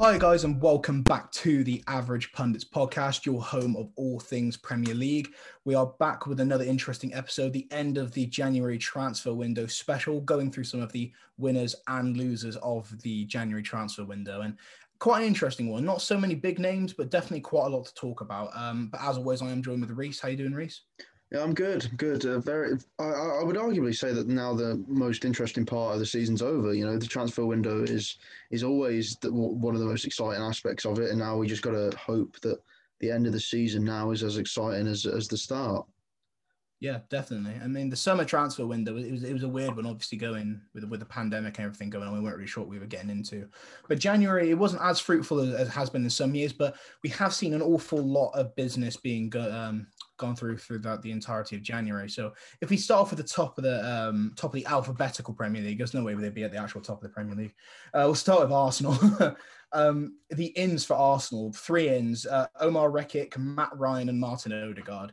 Hi, guys, and welcome back to the Average Pundits podcast, your home of all things Premier League. We are back with another interesting episode, the end of the January transfer window special, going through some of the winners and losers of the January transfer window. And quite an interesting one. Not so many big names, but definitely quite a lot to talk about. Um, but as always, I am joined with Reese. How you doing, Reese? Yeah, I'm good. Good. Uh, very. I, I would arguably say that now the most interesting part of the season's over. You know, the transfer window is is always the, one of the most exciting aspects of it, and now we just got to hope that the end of the season now is as exciting as as the start. Yeah, definitely. I mean, the summer transfer window it was it was a weird one, obviously going with with the pandemic and everything going on. We weren't really sure what we were getting into, but January it wasn't as fruitful as, as has been in some years. But we have seen an awful lot of business being go, um, gone through throughout the entirety of January. So if we start off at the top of the um, top of the alphabetical Premier League, there's no way they'd be at the actual top of the Premier League. Uh, we'll start with Arsenal. um, the ins for Arsenal, three ins: uh, Omar Rekik, Matt Ryan, and Martin Odegaard.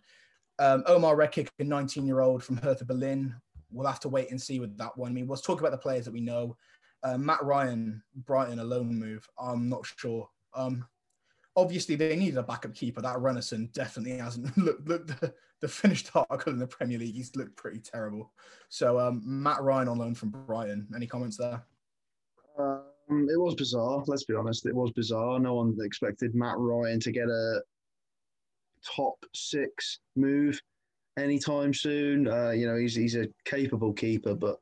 Um, Omar Rekik, a 19 year old from Hertha Berlin. We'll have to wait and see with that one. I mean, let's talk about the players that we know. Uh, Matt Ryan, Brighton, a loan move. I'm not sure. Um, obviously, they needed a backup keeper. That Runarsson definitely hasn't looked. Look, the, the, finished article in the Premier League, he's looked pretty terrible. So, um, Matt Ryan on loan from Brighton. Any comments there? Um, it was bizarre. Let's be honest. It was bizarre. No one expected Matt Ryan to get a top six move anytime soon. Uh, you know, he's he's a capable keeper, but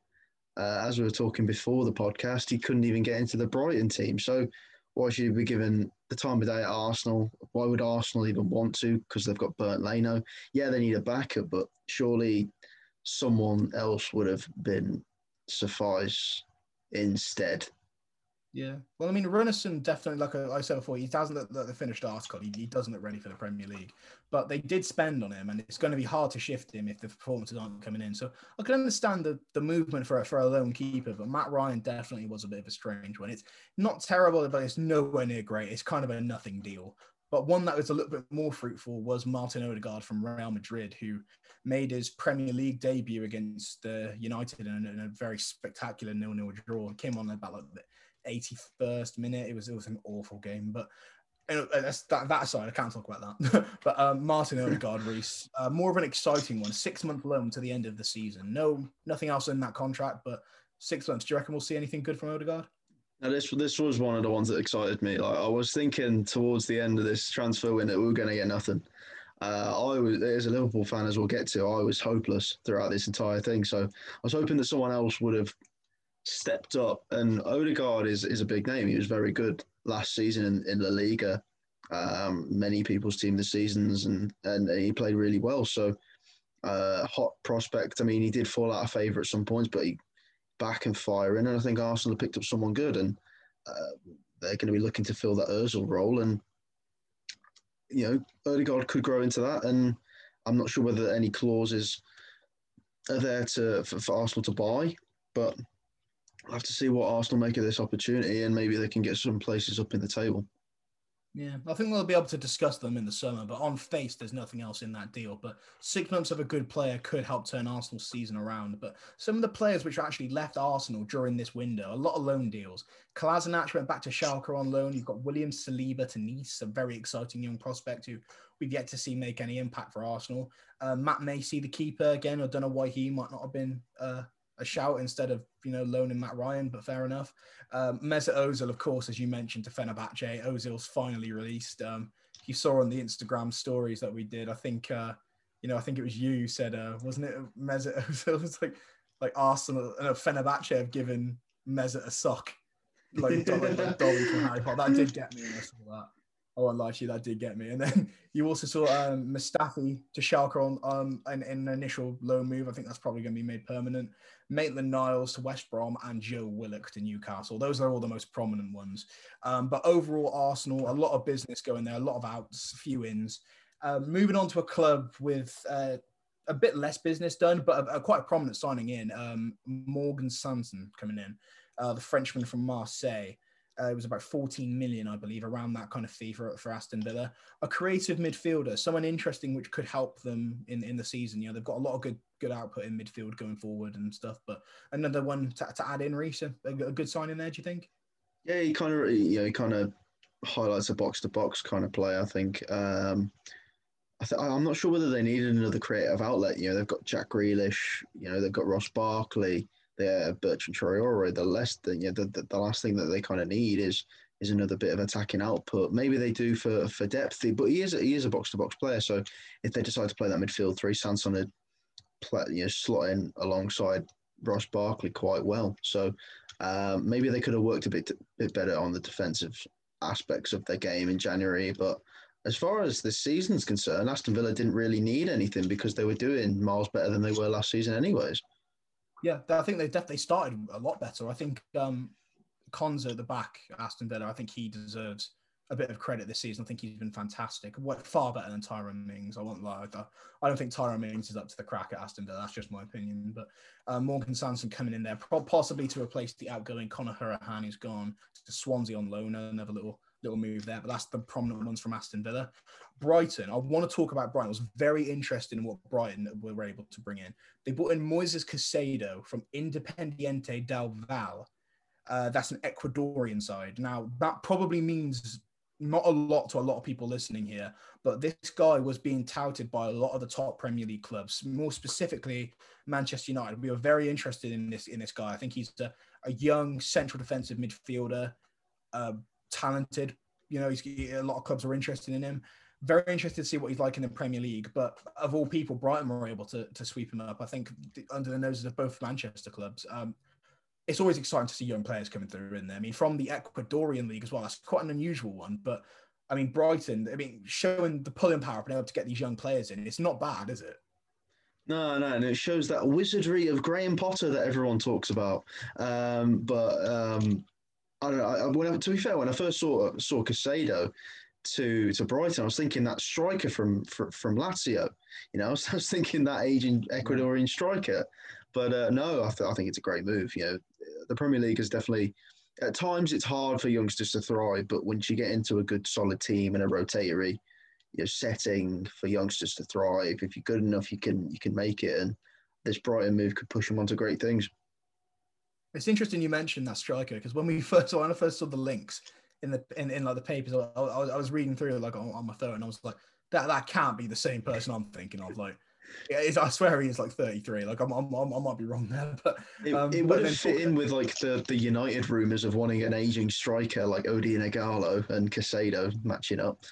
uh, as we were talking before the podcast, he couldn't even get into the Brighton team. So why should he be given the time of day at Arsenal? Why would Arsenal even want to? Because they've got Bernd Leno. Yeah, they need a backup, but surely someone else would have been suffice instead. Yeah. Well, I mean, Runarsson definitely, like I said before, he doesn't look like the finished article. He, he, doesn't look ready for the Premier League. But they did spend on him, and it's going to be hard to shift him if the performances aren't coming in. So I can understand the, the movement for, for a lone keeper, but Matt Ryan definitely was a bit of a strange one. It's not terrible, but it's nowhere near great. It's kind of a nothing deal. But one that was a little bit more fruitful was Martin Odegaard from Real Madrid, who made his Premier League debut against uh, United in, in, a very spectacular nil-nil draw. Came on about like 81st minute. It was it was an awful game, but that's that, that aside, I can't talk about that. but um, Martin Odegaard, Reese, uh, more of an exciting one. Six month loan to the end of the season. No, nothing else in that contract, but six months. Do you reckon we'll see anything good from Odegaard? Now this this was one of the ones that excited me. Like I was thinking towards the end of this transfer window, we were going to get nothing. Uh, I was, as a Liverpool fan, as we'll get to, I was hopeless throughout this entire thing. So I was hoping that someone else would have stepped up. And Odegaard is, is a big name. He was very good last season in, in La Liga. Um, many people's team this seasons, and, and he played really well. So, uh, hot prospect. I mean, he did fall out of favour at some points, but he back and firing. And I think Arsenal picked up someone good, and uh, they're going to be looking to fill that Özil role. And you know, Odegaard could grow into that. And I'm not sure whether any clauses are there to for, for Arsenal to buy, but I'll have to see what Arsenal make of this opportunity, and maybe they can get some places up in the table. Yeah, I think they'll be able to discuss them in the summer, but on face, there's nothing else in that deal. But six months of a good player could help turn Arsenal's season around. But some of the players which actually left Arsenal during this window, a lot of loan deals. Kolasinac went back to Schalke on loan. You've got William Saliba to Nice, a very exciting young prospect who we've yet to see make any impact for Arsenal. Uh, Matt Macey, the keeper, again, I don't know why he might not have been uh, a shout instead of you know loaning Matt Ryan, but fair enough. Um, Mesut Ozil, of course, as you mentioned, to Fenerbahce. Ozil's finally released. Um, you saw on the Instagram stories that we did. I think uh, you know, I think it was you said, uh, wasn't it? Mesut Ozil was like like Arsenal and uh, Fenerbahce have given Mesut a sock, like, like, like Dobby from Harry Potter. That did get me. I saw that. I won't lie to you, that did get me. And then you also saw um, Mustafi to Schalke on um, an, an initial loan move. I think that's probably going to be made permanent. Maitland Niles to West Brom and Joe Willock to Newcastle. Those are all the most prominent ones. Um, but overall, Arsenal, a lot of business going there, a lot of outs, a few ins. Um, moving on to a club with uh, a bit less business done, but a, a quite a prominent signing in. Um, Morgan Sanson coming in, uh, the Frenchman from Marseille. Uh, it was about 14 million, I believe, around that kind of fee for, for Aston Villa. A creative midfielder, someone interesting which could help them in, in the season. You know, they've got a lot of good good output in midfield going forward and stuff. But another one to, to add in, Reese, a, a good sign in there, do you think? Yeah, he kind of, you know, he kind of highlights a box to box kind of play. I think. Um, I th- I'm not sure whether they needed another creative outlet. You know, they've got Jack Grealish. You know, they've got Ross Barkley. They're Bertrand Traore. The less you know, the, the, the last thing that they kind of need is is another bit of attacking output. Maybe they do for for depth, but he is he is a box to box player. So if they decide to play that midfield three, Sanson would play, you know, slot in alongside Ross Barkley quite well. So um, maybe they could have worked a bit bit better on the defensive aspects of their game in January. But as far as this season's concerned, Aston Villa didn't really need anything because they were doing miles better than they were last season, anyways. Yeah, I think they definitely started a lot better. I think um, at the back, Aston Villa, I think he deserves a bit of credit this season. I think he's been fantastic. Far better than Tyrone Mings. I won't lie. I don't think Tyrone Mings is up to the crack at Aston Villa. That's just my opinion. But uh, Morgan Sanson coming in there, possibly to replace the outgoing Conor Hourihane who's gone to Swansea on loan. Another little little move there. But that's the prominent ones from Aston Villa. Brighton. I want to talk about Brighton. Was very interested in what Brighton were able to bring in. They brought in Moises Caicedo from Independiente del Val. Uh, that's an Ecuadorian side. Now, that probably means not a lot to a lot of people listening here, but this guy was being touted by a lot of the top Premier League clubs, more specifically Manchester United. We were very interested in this in this guy. I think he's a, a young central defensive midfielder, uh, talented. You know, he's, a lot of clubs are interested in him. Very interested to see what he's like in the Premier League. But of all people, Brighton were able to, to sweep him up. I think under the noses of both Manchester clubs. Um, it's always exciting to see young players coming through in there. I mean, from the Ecuadorian league as well. That's quite an unusual one, but I mean, Brighton. I mean, showing the pulling power, being able to get these young players in, it's not bad, is it? No, no, and it shows that wizardry of Graham Potter that everyone talks about. Um, but um, I don't know. I, when, to be fair, when I first saw saw Caicedo to to Brighton, I was thinking that striker from from, from Lazio. You know, I was, I was thinking that aging Ecuadorian striker. But uh, no, I, th- I think it's a great move. You know, the Premier League is definitely at times it's hard for youngsters to thrive, but once you get into a good solid team and a rotatory you know, setting for youngsters to thrive, if you're good enough, you can you can make it. And this Brighton move could push them onto great things. It's interesting you mentioned that striker because when we first when I first saw the links in the in, in like the papers, I, I, I was reading through like on, on my phone, and I was like, that that can't be the same person I'm thinking of. Like yeah, I swear he is like 33. Like I'm, I'm, I'm i might be wrong there, but um, it, it would have fit in with like the, the United rumors of wanting an aging striker like Odion Ighalo and Caicedo matching up.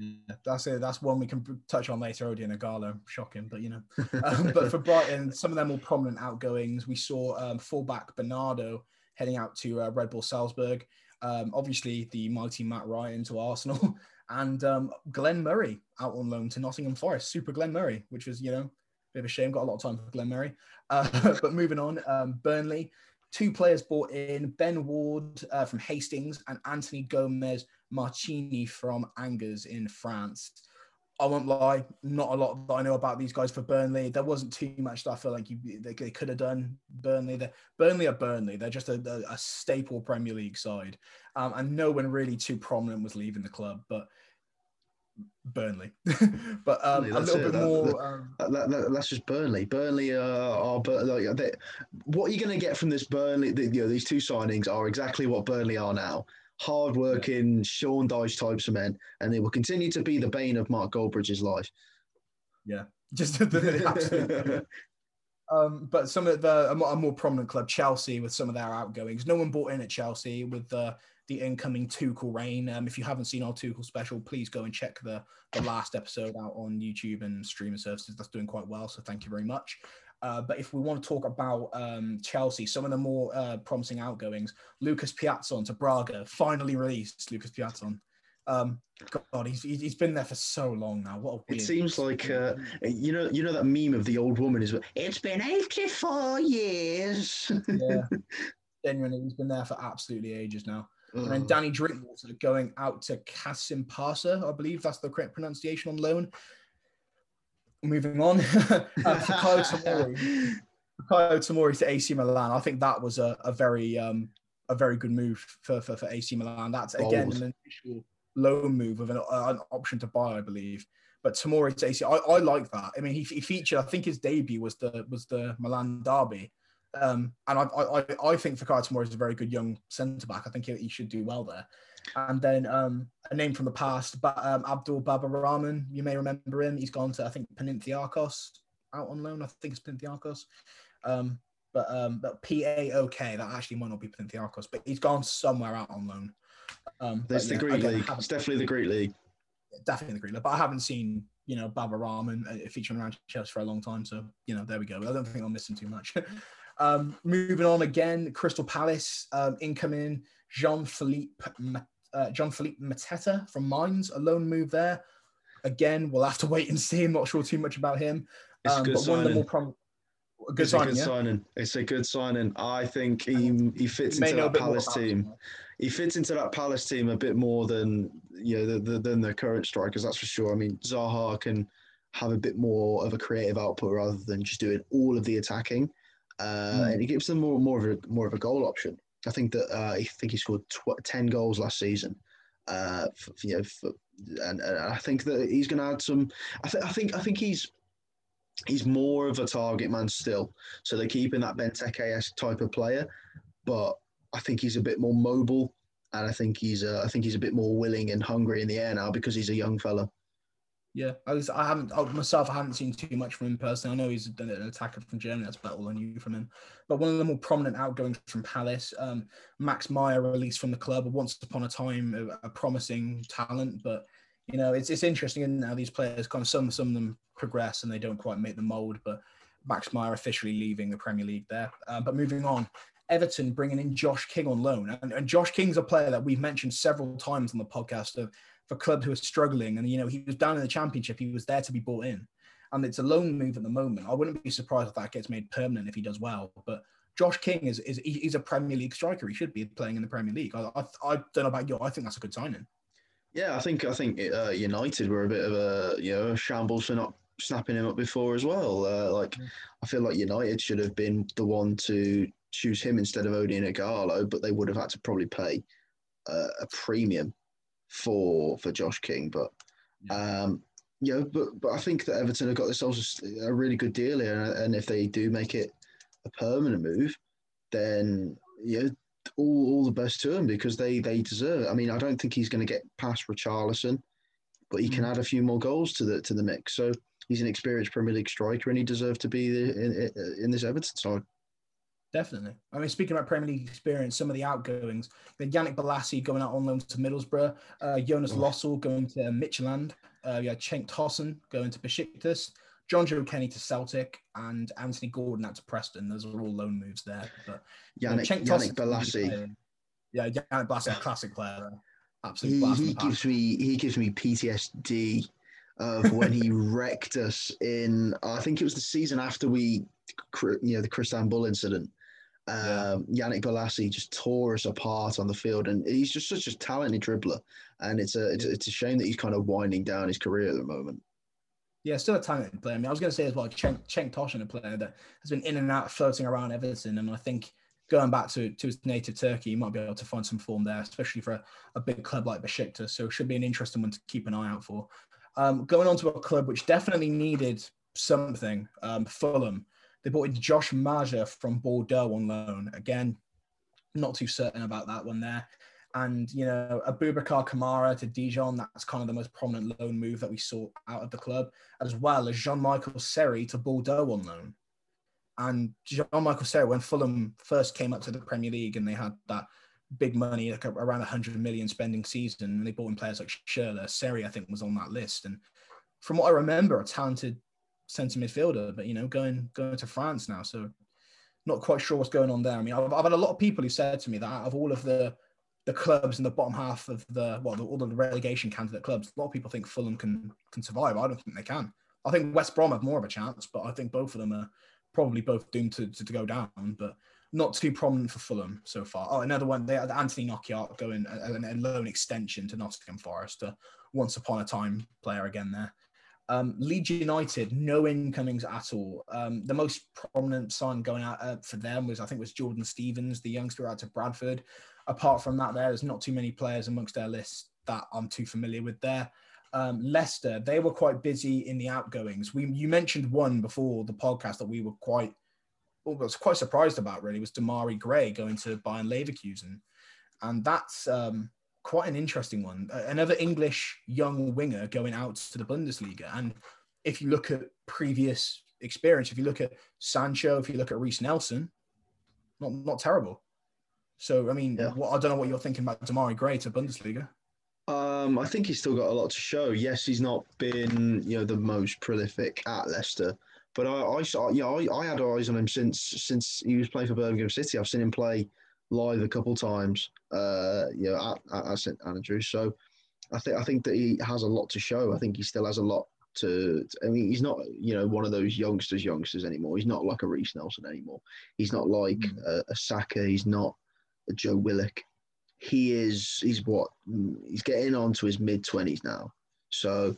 Yeah, that's it. That's one we can touch on later. Odion Ighalo, shocking, but you know. Um, but for Brighton, some of them more prominent outgoings. We saw um, fullback Bernardo heading out to uh, Red Bull Salzburg. Um, obviously, the mighty Matt Ryan to Arsenal, and um, Glenn Murray out on loan to Nottingham Forest. Super Glenn Murray, which was you know a bit of a shame. Got a lot of time for Glenn Murray. Uh, but moving on, um, Burnley. Two players bought in Ben Ward uh, from Hastings and Anthony Gomez Mancini from Angers in France. I won't lie, not a lot that I know about these guys for Burnley. There wasn't too much that I feel like you, they, they, could have done. Burnley, they're, Burnley are Burnley. They're just a, a, a staple Premier League side, um, and no one really too prominent was leaving the club. But Burnley, but um, a little it. bit that, more. That, um, that, that's just Burnley. Burnley uh, are like they, what you're going to get from this Burnley. The, you know, these two signings are exactly what Burnley are now hard-working yeah. Sean Dyche types of men, and they will continue to be the bane of Mark Goldbridge's life. Yeah, just the, um, but some of the a more, a more, prominent club, Chelsea, with some of their outgoings. No one bought in at Chelsea with the the incoming Tuchel reign. Um, if you haven't seen our Tuchel special, please go and check the the last episode out on YouTube and streaming services. That's doing quite well. So thank you very much. Uh, but if we want to talk about um, Chelsea, some of the more uh, promising outgoings, Lucas Piazon to Braga, finally released Lucas Piazon. Um, God, he's he's been there for so long now. What it seems like uh, you know you know that meme of the old woman is it's been eighty four years. yeah, genuinely, he's been there for absolutely ages now. And then Danny Drinkwater going out to Kasimpasa, I believe that's the correct pronunciation on loan moving on, uh, Fikayo Tomori, Tomori to AC Milan. I think that was a, a very um, a very good move for, for, for AC Milan. That's again an initial loan move with an, an, option to buy, I believe. But Tomori to AC, I, I like that. I mean, he, he featured. I think his debut was the was the Milan derby, Um, and I, I, I think Fikayo Tomori is a very good young centre back. I think he, he should do well there. And then um, a name from the past, but um, Abdul Baba Rahman, you may remember him. He's gone to, I think, Panathinaikos out on loan. I think it's Panathinaikos. Um, but um, but PAOK, that actually might not be Panathinaikos, but he's gone somewhere out on loan. Um, There's the yeah, Greek again, League. It's definitely the Greek League. Definitely the Greek League. But I haven't seen, you know, Baba Rahman uh, featuring around Chelsea for a long time. So, you know, there we go. I don't think I'm missing too much. um, moving on again, Crystal Palace um, incoming Jean Philippe uh, John Philippe Mateta from Mainz, a loan move there. Again, we'll have to wait and see. I'm not sure too much about him. Um, but signing. one of the more prom- a good, it's signing, a good yeah? signing. It's a good signing. I think he he fits into that Palace team. He fits into that Palace team a bit more than you know the, the, than the current strikers. That's for sure. I mean, Zaha can have a bit more of a creative output rather than just doing all of the attacking, uh, mm. and it gives them more more of a more of a goal option. I think that uh, I think he scored tw- ten goals last season. Uh, for, you know, for, and, and, I think that he's going to add some. I, th- I think I think he's he's more of a target man still. So they're keeping that Benteke type of player, but I think he's a bit more mobile, and I think he's uh, I think he's a bit more willing and hungry in the air now because he's a young fella. Yeah, I was. I haven't I, myself. I haven't seen too much from him personally. I know he's done an attacker from Germany. That's about all I knew from him. But one of the more prominent outgoings from Palace, um, Max Meyer, released from the club. Once upon a time, a, a promising talent, but you know, it's it's interesting now these players kind of some some of them progress and they don't quite make the mold. But Max Meyer officially leaving the Premier League there. Uh, but moving on, Everton bringing in Josh King on loan, and, and Josh King's a player that we've mentioned several times on the podcast of for clubs who are struggling. And you know, he was down in the Championship; he was there to be bought in, and it's a loan move at the moment. I wouldn't be surprised if that gets made permanent if he does well, but. Josh King is, is he's a Premier League striker. He should be playing in the Premier League. I, I, I don't know about you. I think that's a good signing. Yeah, I think I think uh, United were a bit of a you know shambles for not snapping him up before as well. Uh, like mm. I feel like United should have been the one to choose him instead of Odion Ighalo, but they would have had to probably pay uh, a premium for for Josh King. But yeah. um, you know, but but I think that Everton have got themselves a, a really good deal here, and if they do make it a permanent move, then you know all, all the best to him because they they deserve. It. I mean, I don't think he's going to get past Richarlison, but he can mm. add a few more goals to the to the mix. So he's an experienced Premier League striker, and he deserves to be in, in, in this Everton side. Definitely. I mean, speaking about Premier League experience, some of the outgoings, then Yannick Bolasie going out on loan to Middlesbrough, uh, Jonas. Lössl going to Midtjylland, uh, yeah, Cenk Tosun going to Besiktas, Jonjoe Kenny to Celtic and Anthony Gordon out to Preston. Those are all loan moves there. But Yannick, Yannick Bolasie. Yeah, Yannick Bolasie, a classic player. Absolutely. He, he gives me he gives me PTSD of when he wrecked us in I think it was the season after we you know the Christian Bull incident. Um, yeah. Yannick Bolasie just tore us apart on the field, and he's just such a talented dribbler. And it's a it's, it's a shame that he's kind of winding down his career at the moment. Yeah, still a talented player. I mean, I was going to say as well, Cenk, Cenk Tosun, a player that has been in and out, floating around Everton, and I think going back to, to his native Turkey, he might be able to find some form there, especially for a, a big club like Besiktas. So it should be an interesting one to keep an eye out for. Um, going on to a club which definitely needed something, um, Fulham. They brought in Josh Maja from Bordeaux on loan. Again, not too certain about that one there. And, you know, Abubakar Kamara to Dijon, that's kind of the most prominent loan move that we saw out of the club, as well as Jean Michael Seri to Bordeaux on loan. And Jean Michael Seri, when Fulham first came up to the Premier League and they had that big money, like around 100 million spending season, and they brought in players like Schürrle, Seri, I think, was on that list. And from what I remember, a talented centre midfielder, but, you know, going going to France now. So not quite sure what's going on there. I mean, I've, I've had a lot of people who said to me that out of all of the the clubs in the bottom half of the well, the, all the relegation candidate clubs. A lot of people think Fulham can can survive. I don't think they can. I think West Brom have more of a chance, but I think both of them are probably both doomed to, to, to go down. But not too prominent for Fulham so far. Oh, another one. They had Anthony Knockaert going a, a, loan extension to Nottingham Forest, a once upon a time player again there. Um, Leeds United, no incomings at all. Um, the most prominent sign going out uh, for them was, I think, was Jordan Stevens, the youngster out to Bradford apart from that, there's not too many players amongst their list that I'm too familiar with there. Um, Leicester, they were quite busy in the outgoings. We you mentioned one before the podcast that we were quite well, was quite surprised about really was Demarai Gray going to Bayern Leverkusen, and that's um, quite an interesting one. Another English young winger going out to the Bundesliga, and if you look at previous experience, if you look at Sancho, if you look at Reiss Nelson, not not terrible. So I mean, yeah. what, I don't know what you're thinking about Demarai Gray to Bundesliga. Um, I think he's still got a lot to show. Yes, he's not been you know the most prolific at Leicester, but I, I saw yeah I, I had eyes on him since since he was playing for Birmingham City. I've seen him play live a couple times. Uh, you know at, at, St Andrews. So I think I think that he has a lot to show. I think he still has a lot to, I mean, he's not, you know, one of those youngsters, youngsters anymore. He's not like a Reiss Nelson anymore. He's not like mm. a, a Saka. He's not a Joe Willock. He is, he's what, he's getting on to his mid 20s now. So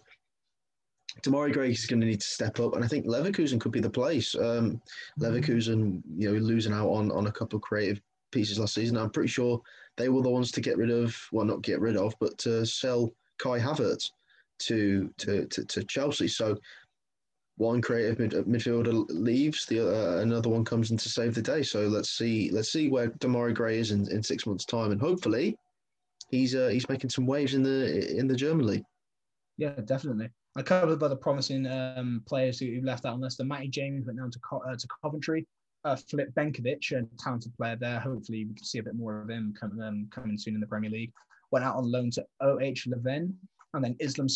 Demarai Gray is going to need to step up. And I think Leverkusen could be the place. Um, mm. Leverkusen, you know, losing out on, on a couple of creative pieces last season. I'm pretty sure they were the ones to get rid of, well, not get rid of, but to sell Kai Havertz to to to, to Chelsea. So one creative mid, midfielder leaves, the uh, another one comes in to save the day. So let's see let's see where Demarai Gray is in, in six months' time, and hopefully he's uh, he's making some waves in the in the German league. Yeah, definitely. I covered of other promising um, players who left out on this. The Matty James went down to Co- uh, to Coventry. Uh, Filip Benkovic, a talented player there. Hopefully, we can see a bit more of him come, um, coming soon in the Premier League. Went out on loan to OH Leuven and then Islam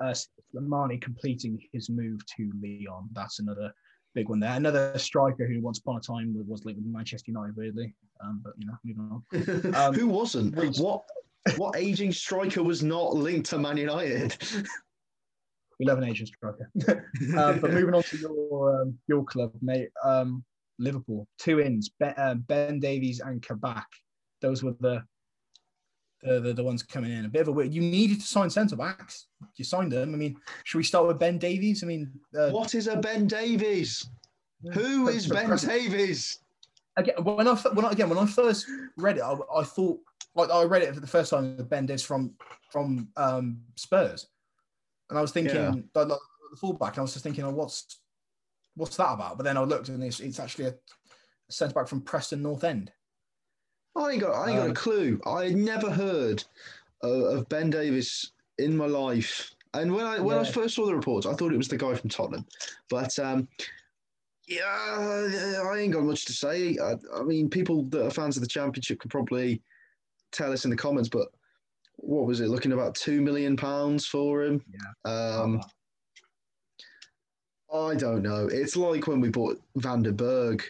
uh, Slimani completing his move to Lyon. That's another big one there. Another striker who once upon a time was linked with Manchester United, weirdly. Um, but you know, moving on. Um, who wasn't? What what aging striker was not linked to Man United? we love an aging striker. um, but moving on to your um, your club, mate. Um, Liverpool, two ins, ben, uh, Davies and Kabak. Those were the the, the, the ones coming in. A bit of a weird. You needed to sign centre backs. You signed them. I mean, should we start with Ben Davies? I mean, uh, what is a Ben Davies? Who is Ben Davies? Again, when I when I, again when I first read it, I, I thought like I read it for the first time. Ben Davies from from um, Spurs, and I was thinking yeah. like, like, the fullback. I was just thinking, oh, what's what's that about? But then I looked and it's, it's actually a centre back from Preston North End. I ain't got, I ain't got a um, clue. I had never heard of, of, Ben Davies in my life. And when I when yeah. I first saw the reports, I thought it was the guy from Tottenham. But um, yeah, I ain't got much to say. I, I, mean, people that are fans of the Championship could probably tell us in the comments. But what was it? Looking about two million pounds for him. Yeah. Um, I don't know. It's like when we bought Van den Berg,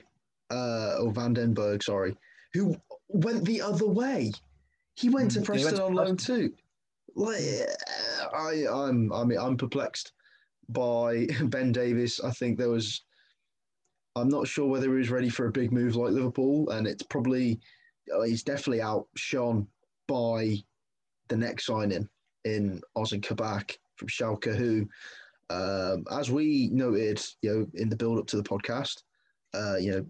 uh, or Van den Berg, sorry, who went the other way. He went to mm, Preston went to on loan too. Like, I, I'm, I mean, I'm perplexed by Ben Davies. I think there was. I'm not sure whether he was ready for a big move like Liverpool, and it's probably uh, he's definitely outshone by the next signing in Ozan Kabak from Schalke, who, um, as we noted, you know, in the build up to the podcast, uh, you know,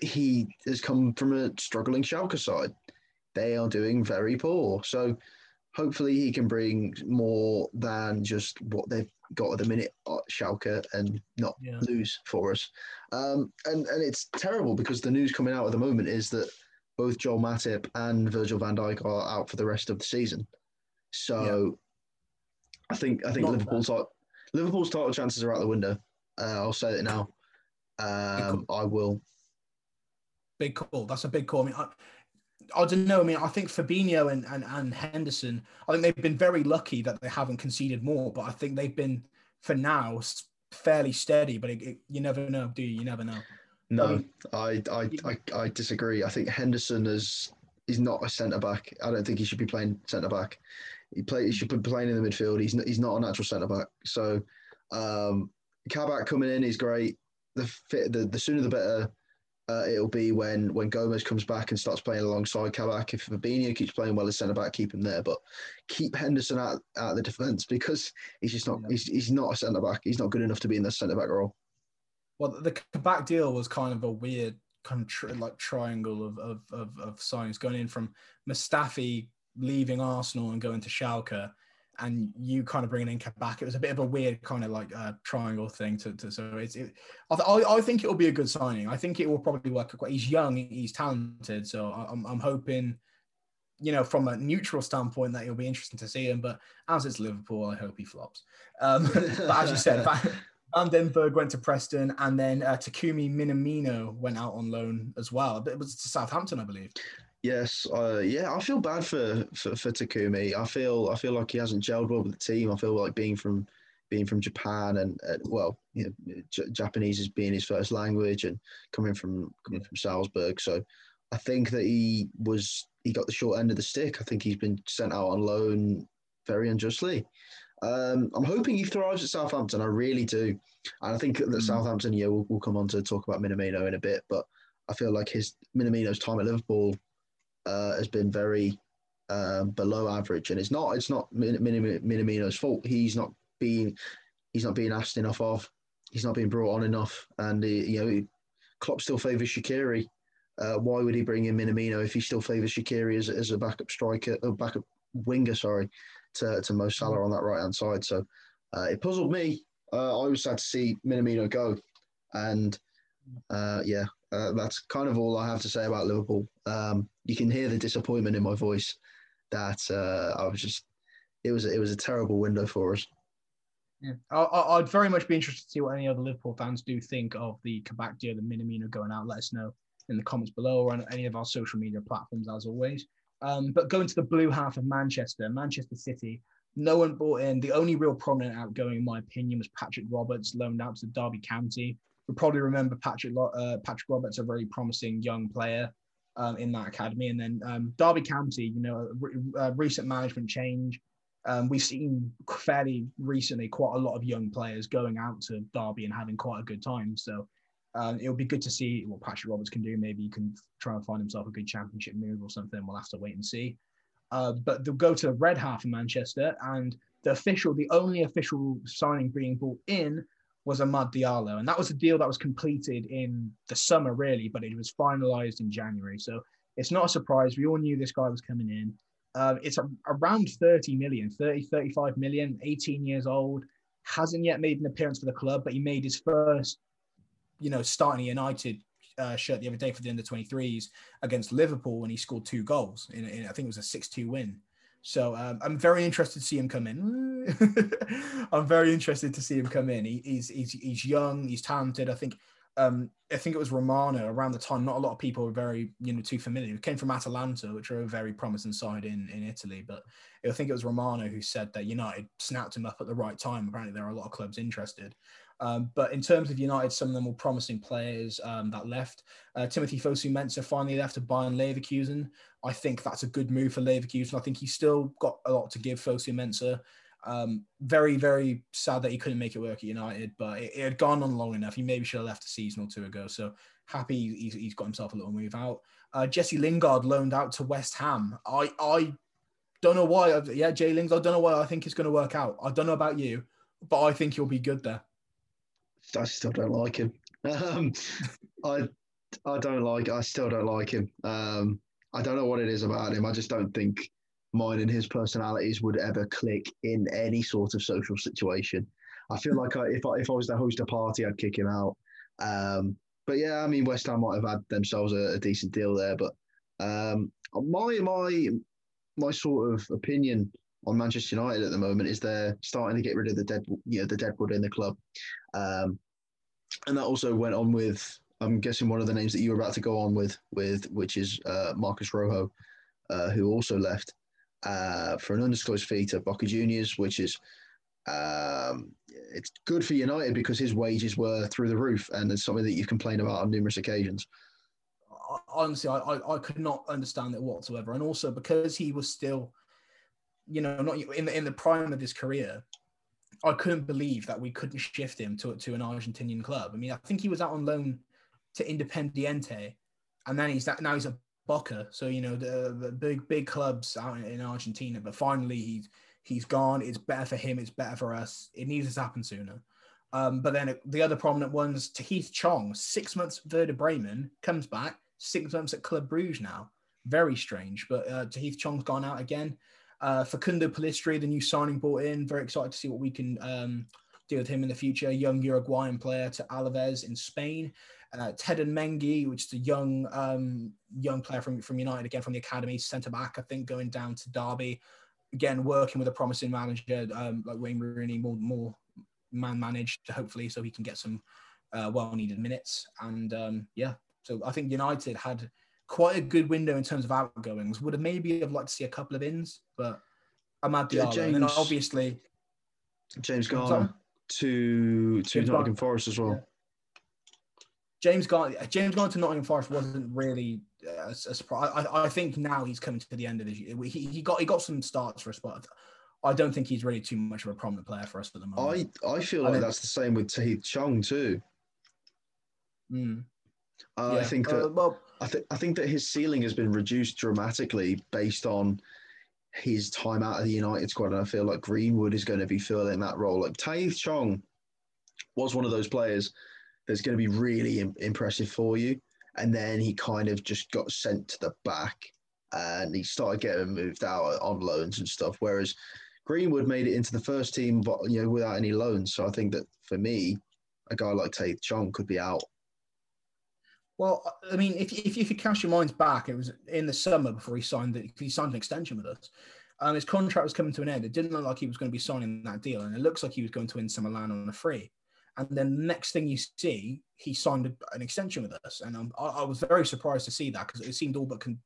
he has come from a struggling Schalke side. They are doing very poor. So hopefully he can bring more than just what they've got at the minute at Schalke and not yeah. lose for us. Um, and, and it's terrible because the news coming out at the moment is that both Joel Matip and Virgil van Dijk are out for the rest of the season. So yeah. I think I think not Liverpool's Liverpool's title chances are out the window. Uh, I'll say it now. Um, I will big call. That's a big call. I mean, I, I don't know. I mean, I think Fabinho and, and, and Henderson, I think they've been very lucky that they haven't conceded more, but I think they've been, for now, fairly steady. But it, it, you never know, do you? You never know. No, um, I, I, I, I disagree. I think Henderson is he's not a centre back. I don't think he should be playing centre back. He play he should be playing in the midfield. He's not, he's not a natural centre back. So, um, Kabak coming in is great. The fit, the, the sooner the better uh, it'll be when when Gomez comes back and starts playing alongside Kabak. If Fabinho keeps playing well as centre back, keep him there, but keep Henderson out, out of the defence because he's just not yeah. he's, he's not a centre back. He's not good enough to be in the centre back role. Well, the Kabak deal was kind of a weird kind of tri- like triangle of, of of of signings going in from Mustafi leaving Arsenal and going to Schalke, and you kind of bringing in back. It was a bit of a weird kind of like uh, triangle thing. To, to so it's it, I, th- I, think it will be a good signing. I think it will probably work. Quite, he's young, he's talented, so I'm I'm hoping. You know, from a neutral standpoint, that it'll be interesting to see him. But as it's Liverpool, I hope he flops. Um, but as you said, Van den Berg went to Preston, and then uh, Takumi Minamino went out on loan as well. It was to Southampton, I believe. Yes, uh, yeah, I feel bad for, for, for Takumi. I feel I feel like he hasn't gelled well with the team. I feel like being from being from Japan and uh, well, you know, J- Japanese is being his first language and coming from coming from Salzburg. So I think that he was he got the short end of the stick. I think he's been sent out on loan very unjustly. Um, I'm hoping he thrives at Southampton. I really do. And I think that mm. Southampton, yeah, we'll, we'll come on to talk about Minamino in a bit, but I feel like his Minamino's time at Liverpool uh, has been very um, below average, and it's not it's not Minamino's fault. He's not being he's not being asked enough of. He's not being brought on enough, and he, you know Klopp still favours Shaqiri. Uh, why would he bring in Minamino if he still favours Shaqiri as, as a backup striker, a backup winger? Sorry, to to Mo Salah on that right hand side. So uh, it puzzled me. Uh, I was sad to see Minamino go, and uh, yeah, uh, that's kind of all I have to say about Liverpool. Um, you can hear the disappointment in my voice that uh, I was just it was it was a terrible window for us. Yeah, I, would very much be interested to see what any other Liverpool fans do think of the Kabak deal, the Minamino going out. Let us know in the comments below or on any of our social media platforms, as always. Um, but going to the blue half of Manchester, Manchester City, no one brought in. The only real prominent outgoing, in my opinion, was Patrick Roberts, loaned out to Derby County. You'll probably remember Patrick uh, Patrick Roberts, a very promising young player um, in that academy. And then um, Derby County, you know, a, a recent management change. Um, we've seen fairly recently quite a lot of young players going out to Derby and having quite a good time. So um, it'll be good to see what Patrick Roberts can do. Maybe he can try and find himself a good championship move or something. We'll have to wait and see. Uh, but they'll go to the red half in Manchester, and the official, the only official signing being brought in was Amad Diallo, and that was a deal that was completed in the summer, really, but it was finalised in January. So it's not a surprise. We all knew this guy was coming in. Uh, it's a, around 30 million, 30, 35 million, 18 years old, hasn't yet made an appearance for the club, but he made his first, you know, starting United uh, shirt the other day for the under 23s against Liverpool when he scored two goals. In, in I think it was a 6 2 win. So um, I'm very interested to see him come in. I'm very interested to see him come in. He, he's, he's he's young, he's talented. I think um, I think it was Romano around the time. Not a lot of people were very you know too familiar. He came from Atalanta, which are a very promising side in in Italy. But I think it was Romano who said that United snapped him up at the right time. Apparently, there are a lot of clubs interested. Um, but in terms of United, some of the more promising players um, that left, uh, Timothy Fosu-Mensah finally left to Bayern Leverkusen. I think that's a good move for Leverkusen. I think he's still got a lot to give Fosu-Mensah. Um, very, very sad that he couldn't make it work at United, but it, it, had gone on long enough. He maybe should have left a season or two ago. So happy he's, he's got himself a little move out. Uh, Jesse Lingard loaned out to West Ham. I I don't know why. Yeah, Jay Lings. I don't know why I think it's going to work out. I don't know about you, but I think he'll be good there. I still don't like him. Um, I I don't like. I still don't like him. Um, I don't know what it is about him. I just don't think mine and his personalities would ever click in any sort of social situation. I feel like I, if I, if I was to host a party, I'd kick him out. Um, but yeah, I mean, West Ham might have had themselves a, a decent deal there. But um, my my my sort of opinion on Manchester United at the moment is they're starting to get rid of the dead, you know, the deadwood in the club, um, and that also went on with I'm guessing one of the names that you were about to go on with, with which is uh, Marcos Rojo, uh, who also left uh, for an undisclosed fee to Boca Juniors, which is um, it's good for United because his wages were through the roof, and it's something that you've complained about on numerous occasions. Honestly, I, I, I could not understand it whatsoever, and also because he was still you know, not in the in the prime of his career, I couldn't believe that we couldn't shift him to to an Argentinian club. I mean, I think he was out on loan to Independiente, and then he's that now he's a Boca. So you know the, the big big clubs out in, in Argentina. But finally he's he's gone. It's better for him. It's better for us. It needs to happen sooner. Um, but then the other prominent ones, Tahith Chong, six months at Werder Bremen, comes back, six months at Club Bruges now. Very strange. But uh, Tahith Chong's gone out again. Uh, Facundo Pellistri, the new signing brought in. Very excited to see what we can um, do with him in the future. Young Uruguayan player to Alaves in Spain. Uh, and Mengi, which is a young um, young player from, from United, again from the academy, centre back, I think, going down to Derby. Again, working with a promising manager um, like Wayne Rooney, more more man managed, hopefully, so he can get some uh, well needed minutes. And um, yeah, so I think United had quite a good window in terms of outgoings. Would have maybe have liked to see a couple of ins, but Amad Diallo, yeah, James, and then obviously James Garner to to Nottingham Forest as well. Yeah. James Garner, James Garner to Nottingham Forest wasn't really a, a surprise. I, I, think now he's coming to the end of his. He, he got he got some starts for us, but I don't think he's really too much of a prominent player for us at the moment. I, I feel like that's the same with Tahith Chong too. Mm. Uh, yeah. I think that uh, well, I think I think that his ceiling has been reduced dramatically based on his time out of the United squad, and I feel like Greenwood is going to be filling that role. Like Tahith Chong was one of those players that's going to be really Im- impressive for you, and then he kind of just got sent to the back, and he started getting moved out on loans and stuff. Whereas Greenwood made it into the first team, but you know without any loans. So I think that for me, a guy like Tate Chong could be out well, I mean, if, if, if you cast your minds back, it was in the summer before he signed the, he signed an extension with us. Um, his contract was coming to an end. It didn't look like he was going to be signing that deal, and it looks like he was going to Inter Milan on a free. And then the next thing you see, he signed an extension with us, and um, I, I, was very surprised to see that because it seemed all but con-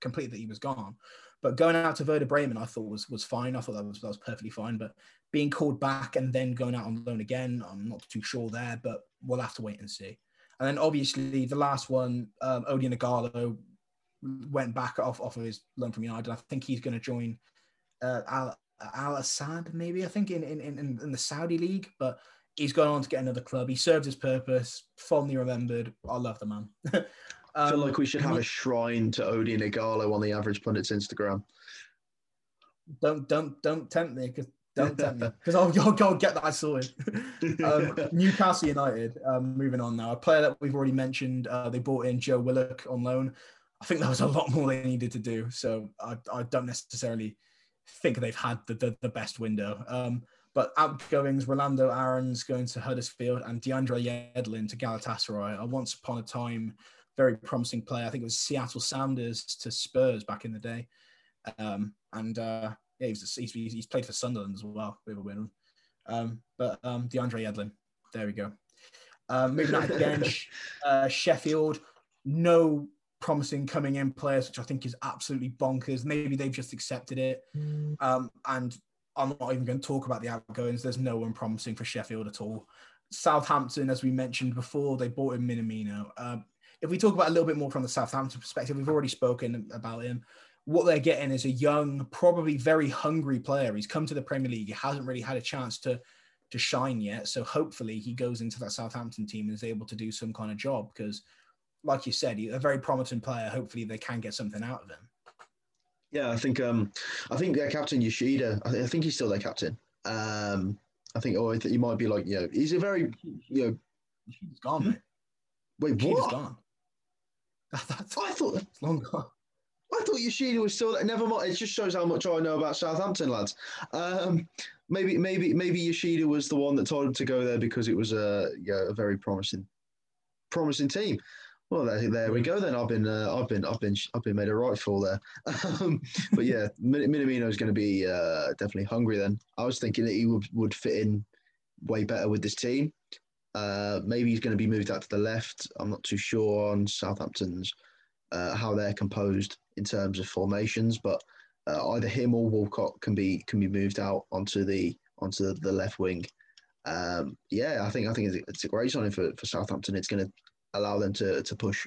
complete that he was gone. But going out to Werder Bremen, I thought was was fine. I thought that was that was perfectly fine. But being called back and then going out on loan again, I'm not too sure there. But we'll have to wait and see. And then obviously the last one, um, Odion Ighalo went back off, off of his loan from United. I think he's going to join uh, Al, Al Asad, maybe, I think, in, in, in, in the Saudi league. But he's gone on to get another club. He served his purpose, fondly remembered. I love the man. um, I feel like we should have a shrine to Odion Ighalo on the average pundit's Instagram. Don't don't don't tempt me because don't tempt me, because I'll, I'll go get that sorted. um, Newcastle United. Um, moving on now, a player that we've already mentioned. Uh, they brought in Joe Willock on loan. I think that was a lot more they needed to do. So I, I don't necessarily think they've had the, the, the best window. Um, but outgoings, Rolando Aarons going to Huddersfield and DeAndre Yedlin to Galatasaray. A once upon a time very promising player. I think it was Seattle Sounders to Spurs back in the day. Um, and uh, yeah, he's, he's, he's played for Sunderland as well. We have a win. Um, but um, DeAndre Yedlin, there we go. Um, moving on again, uh, Sheffield, no promising coming in players, which I think is absolutely bonkers. Maybe they've just accepted it. Mm. Um, and I'm not even going to talk about the outgoings. There's no one promising for Sheffield at all. Southampton, as we mentioned before, they bought in Minamino. Um, if we talk about a little bit more from the Southampton perspective, we've already spoken about him what they're getting is a young, probably very hungry player. He's come to the Premier League. He hasn't really had a chance to to shine yet. So hopefully he goes into that Southampton team and is able to do some kind of job because, like you said, he's a very promising player. Hopefully they can get something out of him. Yeah, I think um, I think their captain Yoshida. I, th- I think he's still their captain. Um, I think, or he might be like, you know, he's a very, you know, he's gone, mate. Wait, what? gone. I thought it's long gone. I thought Yoshida was still there. Never mind. It just shows how much I know about Southampton, lads. Um, maybe, maybe, maybe Yoshida was the one that told him to go there because it was a, yeah, a very promising, promising team. Well, there, there we go. Then I've been, uh, I've been, I've been, I've been made a right fool there. Um, but yeah, Minamino is going to be uh, definitely hungry. Then I was thinking that he would, would fit in way better with this team. Uh, maybe he's going to be moved out to the left. I'm not too sure on Southampton's uh, how they're composed in terms of formations, but uh, either him or Walcott can be can be moved out onto the onto the left wing. Um, yeah, I think I think it's a great signing for, for Southampton. It's going to allow them to to push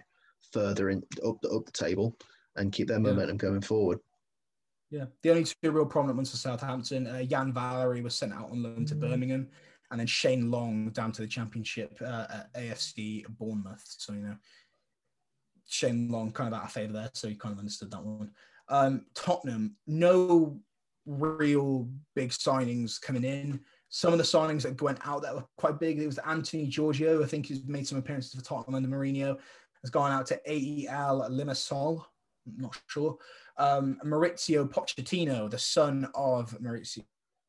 further in up the, up the table and keep their momentum yeah. going forward. Yeah, the only two real prominent ones for Southampton, uh, Yan Valery was sent out on loan to mm. Birmingham, and then Shane Long down to the Championship uh, at AFC Bournemouth. So you know Shane Long kind of out of favour there, so you kind of understood that one. Um, Tottenham, no real big signings coming in. Some of the signings that went out that were quite big. It was Anthony Georgiou, I think he's made some appearances for Tottenham under Mourinho, has gone out to AEL Limassol. I'm not sure. Um, Maurizio Pochettino, the son of Mauricio,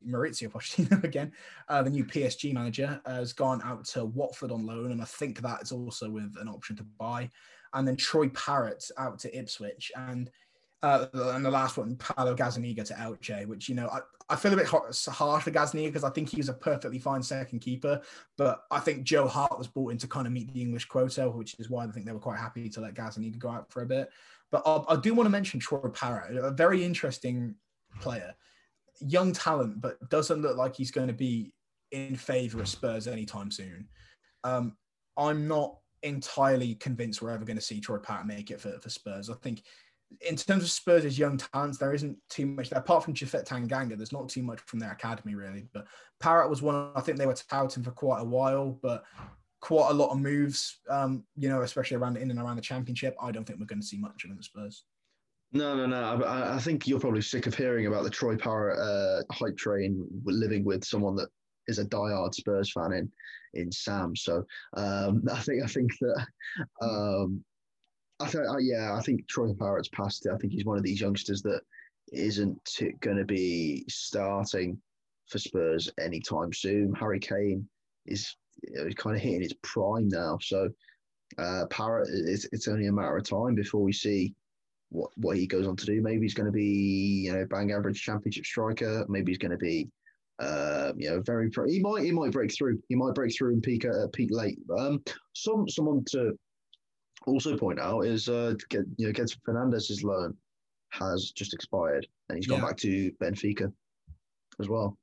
Mauricio Pochettino again, uh, the new PSG manager, has gone out to Watford on loan, and I think that is also with an option to buy. And then Troy Parrott out to Ipswich, and uh, and the last one, Paolo Gazzaniga to Elche, which you know I, I feel a bit harsh for Gazzaniga because I think he was a perfectly fine second keeper, but I think Joe Hart was brought in to kind of meet the English quota, which is why I think they were quite happy to let Gazzaniga go out for a bit. But I, I do want to mention Troy Parrott, a very interesting player young talent, but doesn't look like he's going to be in favour of Spurs anytime soon. Um, I'm not entirely convinced we're ever going to see Troy Parrott make it for, for Spurs. I think in terms of Spurs' young talents, there isn't too much there. Apart from Japhet Tanganga, there's not too much from their academy, really. But Parrott was one, I think they were touting for quite a while, but quite a lot of moves, um, you know, especially around in and around the championship. I don't think we're going to see much of him at Spurs. No, no, no. I, I, think you're probably sick of hearing about the Troy Parrott uh, hype train living with someone that is a diehard Spurs fan in in Sam. So um, I think I think that um, I think uh, yeah, I think Troy Parrott's past it. I think he's one of these youngsters that isn't going to be starting for Spurs anytime soon. Harry Kane is you know, kind of hitting his prime now, so uh, Parrott it's, it's only a matter of time before we see what what he goes on to do. Maybe he's going to be you know bang average championship striker. Maybe he's going to be um, you know very pro- he might he might break through. He might break through and peak uh, peak late. Um, some someone to also point out is uh get you know Gedson Fernandes's loan has just expired and he's gone yeah. back to Benfica as well.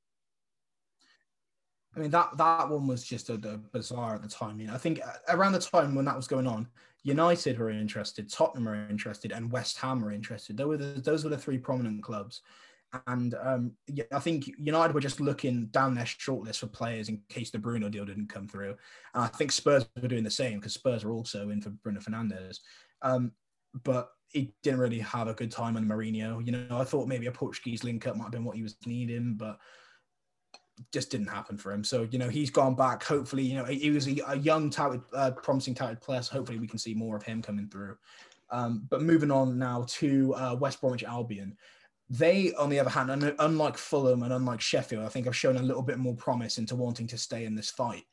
I mean that that one was just a, a bizarre at the time. You know, I think uh, around the time when that was going on, United were interested, Tottenham were interested, and West Ham were interested. Those were the, those were the three prominent clubs. And um, yeah, I think United were just looking down their shortlist for players in case the Bruno deal didn't come through. And I think Spurs were doing the same because Spurs were also in for Bruno Fernandes. Um, but he didn't really have a good time on Mourinho. You know, I thought maybe a Portuguese link up might have been what he was needing, but just didn't happen for him. So you know he's gone back. Hopefully, you know he was a, a young, touted, uh, promising touted player. So hopefully we can see more of him coming through. Um, but moving on now to uh, West Bromwich Albion. They, on the other hand, unlike Fulham and unlike Sheffield, I think have shown a little bit more promise into wanting to stay in this fight.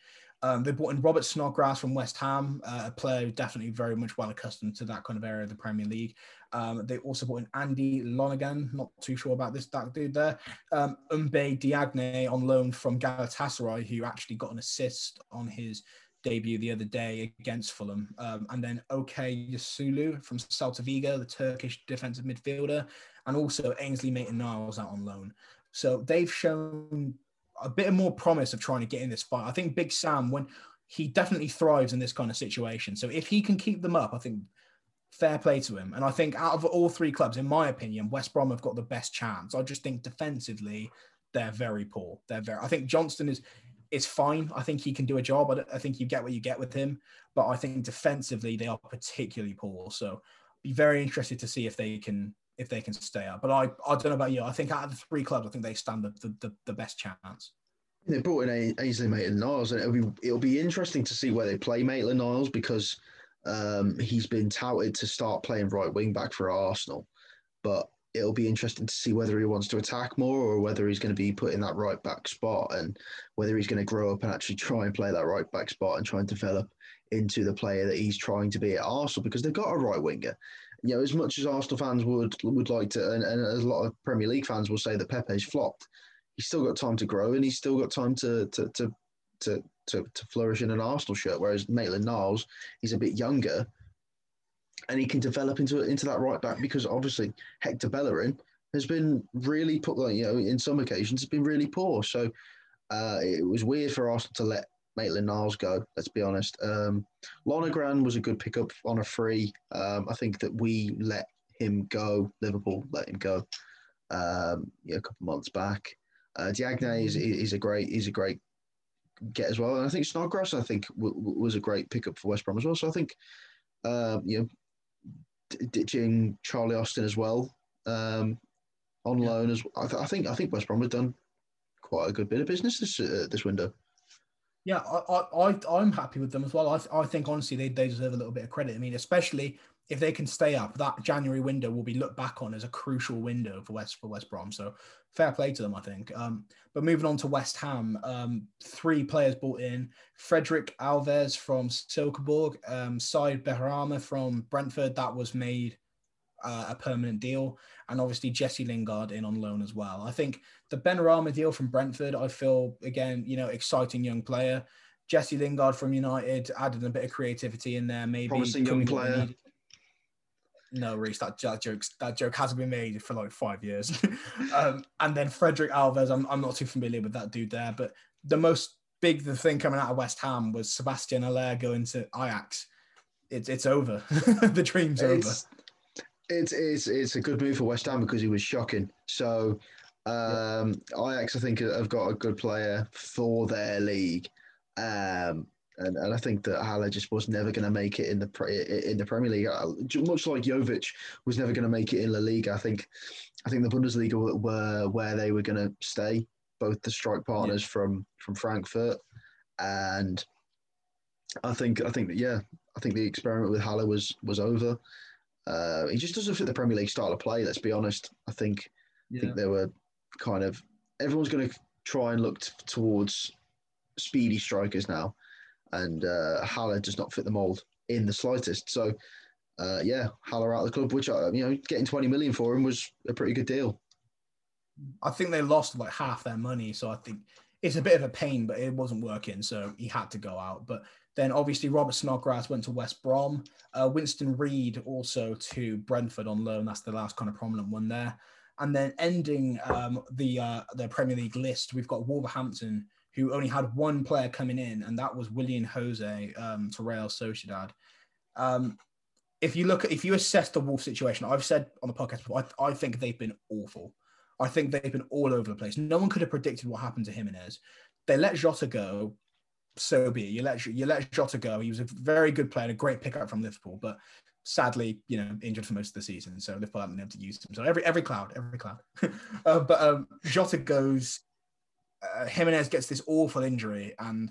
Um, they brought in Robert Snodgrass from West Ham, uh, a player definitely very much well accustomed to that kind of area of the Premier League. Um, they also brought in Andy Lonergan, not too sure about this that dude there. Um, Mbaye Diagne on loan from Galatasaray, who actually got an assist on his debut the other day against Fulham. Um, and then Okay Yokuslu from Celta Vigo, the Turkish defensive midfielder, and also Ainsley Maitland-Niles out on loan. So they've shown a bit more promise of trying to get in this fight. I think Big Sam, when he definitely thrives in this kind of situation. So if he can keep them up, I think fair play to him. And I think out of all three clubs, in my opinion, West Brom have got the best chance. I just think defensively, they're very poor. They're very. I think Johnstone is is fine. I think he can do a job. I think you get what you get with him. But I think defensively, they are particularly poor. So be very interested to see if they can if they can stay up. But I, I don't know about you. I think out of the three clubs, I think they stand the, the, the best chance. They brought in Ainsley Maitland Niles, and it'll be it'll be interesting to see where they play Maitland Niles because um, he's been touted to start playing right wing back for Arsenal, but it'll be interesting to see whether he wants to attack more or whether he's going to be put in that right back spot and whether he's going to grow up and actually try and play that right back spot and try and develop into the player that he's trying to be at Arsenal because they've got a right winger you know, as much as Arsenal fans would would like to, and, and a lot of Premier League fans will say that Pepe's flopped, he's still got time to grow and he's still got time to to to to to, to flourish in an Arsenal shirt. Whereas Maitland Niles, he's a bit younger, and he can develop into into that right back because obviously Hector Bellerin has been really put, you know, in some occasions has been really poor. So uh, it was weird for Arsenal to let Maitland Niles go. Let's be honest. Um, Lonergan was a good pickup on a free. Um, I think that we let him go. Liverpool let him go. Um, yeah, a couple months back. Uh, Diagne is, is a great is a great get as well, and I think Snodgrass I think w- w- was a great pickup for West Brom as well. So I think uh, you know d- ditching Charlie Austin as well um, on yeah. loan as I, th- I, think I think West Brom have done quite a good bit of business this uh, this window. Yeah, I, I, I, am happy with them as well. I, I think honestly they, they deserve a little bit of credit. I mean, especially if they can stay up, that January window will be looked back on as a crucial window for West for West Brom. So fair play to them, I think. Um, but moving on to West Ham, um, three players bought in: Frederik Alves from Silkeborg, um, Said from Brentford. That was made uh, a permanent deal, and obviously Jesse Lingard in on loan as well. I think the Benrahma deal from Brentford, I feel again, you know, exciting young player. Jesse Lingard from United added a bit of creativity in there, maybe promising young player. No, Reese, that, that joke that joke hasn't been made for like five years. um, and then Frederik Alves, I'm, I'm not too familiar with that dude there, but the most big the thing coming out of West Ham was Sebastian Haller going to Ajax. It's it's over. the dream's it's, over. It's, it's it's a good move for West Ham because he was shocking. So um. Ajax, I think, have got a good player for their league. Um, and, and I think that Haller just was never going to make it in the in the Premier League. Uh, much like Jovic was never going to make it in La Liga. I think I think the Bundesliga were, were where they were going to stay. Both the strike partners yeah. from from Frankfurt, and I think I think that yeah, I think the experiment with Haller was was over. Uh, he just doesn't fit the Premier League style of play. Let's be honest. I think yeah. I think they were kind of everyone's going to try and look t- towards speedy strikers now and uh, Haller does not fit the mold in the slightest. So, uh, yeah, Haller out of the club, which uh, you know, getting twenty million for him was a pretty good deal. I think they lost like half their money, so I think it's a bit of a pain, but it wasn't working, so he had to go out. But then obviously Robert Snodgrass went to West Brom. Uh, Winston Reid also to Brentford on loan. That's the last kind of prominent one there. And then ending um, the uh, the Premier League list, we've got Wolverhampton who only had one player coming in, and that was Willian José um, to Real Sociedad. Um, if you look at, if you assess the Wolf situation, I've said on the podcast, I, I think they've been awful. I think they've been all over the place. No one could have predicted what happened to Jimenez. They let Jota go, so be it. You let you let Jota go. He was a very good player, a great pickup from Liverpool, but sadly, you know, injured for most of the season. So Liverpool haven't been able to use him. So every every cloud, every cloud. uh, but um, Jota goes uh, Jimenez gets this awful injury, and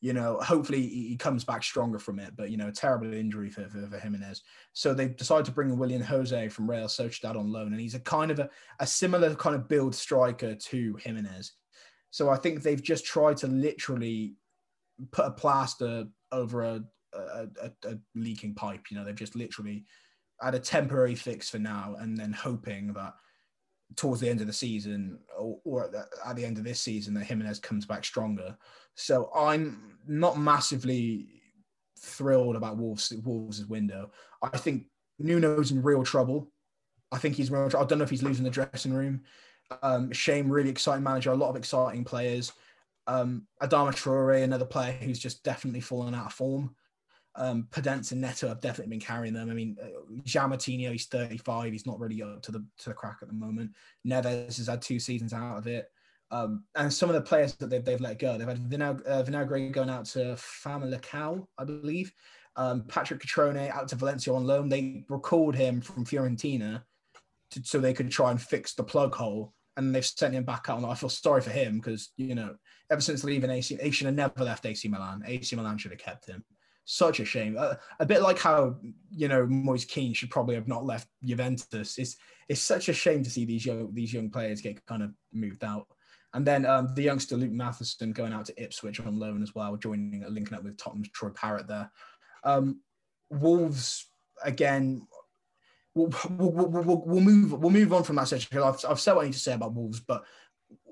you know, hopefully he comes back stronger from it. But you know, a terrible injury for, for, for Jimenez. So they decided to bring in Willian José from Real Sociedad on loan, and he's a kind of a, a similar kind of build striker to Jimenez. So I think they've just tried to literally put a plaster over a, a, a, a leaking pipe. You know, they've just literally had a temporary fix for now, and then hoping that towards the end of the season or, or at, the, at, the, end of this season that Jimenez comes back stronger. So I'm not massively thrilled about Wolves Wolves' window. I think Nuno's in real trouble. I think he's real. I don't know if he's losing the dressing room. Um, Shame, really exciting manager, a lot of exciting players. Um, Adama Traore, another player who's just definitely fallen out of form. Um, Podence and Neto have definitely been carrying them. I mean, uh, he's 35. He's not really up to the to the crack at the moment. Neves has had two seasons out of it. Um, and some of the players that they've, they've let go, they've had Vinag- uh, Vinagre going out to Famalicão, I believe. Um, Patrick Cutrone out to Valencia on loan. They recalled him from Fiorentina to, so they could try and fix the plug hole. And they've sent him back out. I feel sorry for him because, you know, ever since leaving AC, he should have never left AC Milan. AC Milan should have kept him such a shame. Uh, a bit like how you know Moise Kean should probably have not left Juventus. It's it's such a shame to see these young these young players get kind of moved out. And then um, the youngster Luke Matheson going out to Ipswich on loan as well, joining linking up with Tottenham's Troy Parrott there. Um, Wolves again. We'll, we'll, we'll, move we'll move on from that section. I've, I've said what I need to say about Wolves, but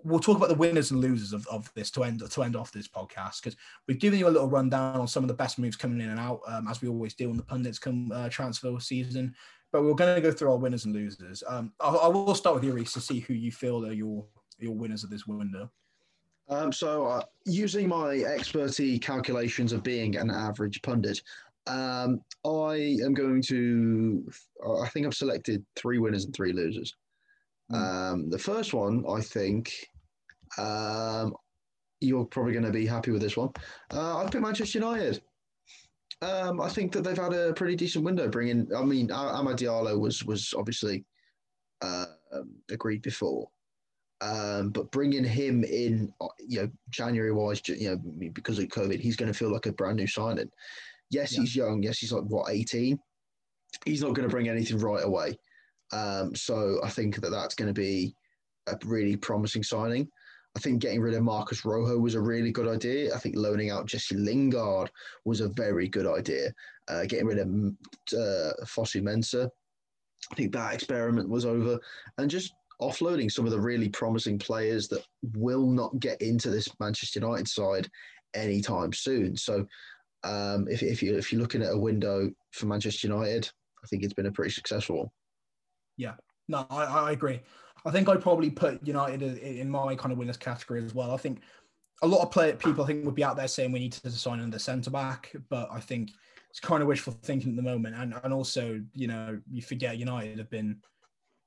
we'll talk about the winners and losers of, of this to end to end off this podcast because we've given you a little rundown on some of the best moves coming in and out um, as we always do when the pundits come uh, transfer season. But we're going to go through our winners and losers. Um, I, I, will start with you, Reese, to see who you feel are your your winners of this window. Um, so, uh, using my expertise calculations of being an average pundit, um, I am going to. I think I've selected three winners and three losers. Hmm. Um, the first one, I think, um, you're probably going to be happy with this one. Uh, I've picked Manchester United. Um, I think that they've had a pretty decent window. Bringing, I mean, Amad Diallo was was obviously uh, agreed before, um, but bringing him in, uh, you know, January wise, you know, because of COVID, he's going to feel like a brand new signing. Yes, yeah. he's young. Yes, he's like what eighteen. he's not going to bring anything right away. Um, so I think that that's going to be a really promising signing. I think getting rid of Marcus Rojo was a really good idea. I think loaning out Jesse Lingard was a very good idea. Uh, getting rid of uh, Fosu Mensah, I think that experiment was over. And just offloading some of the really promising players that will not get into this Manchester United side anytime soon. So um, if, if, you, if you're looking at a window for Manchester United, I think it's been a pretty successful one. Yeah, no, I, I agree. I think I'd probably put United in my kind of winners category as well. I think a lot of play, people I think would be out there saying we need to sign another centre back, but I think it's kind of wishful thinking at the moment. And and also, you know, you forget United have been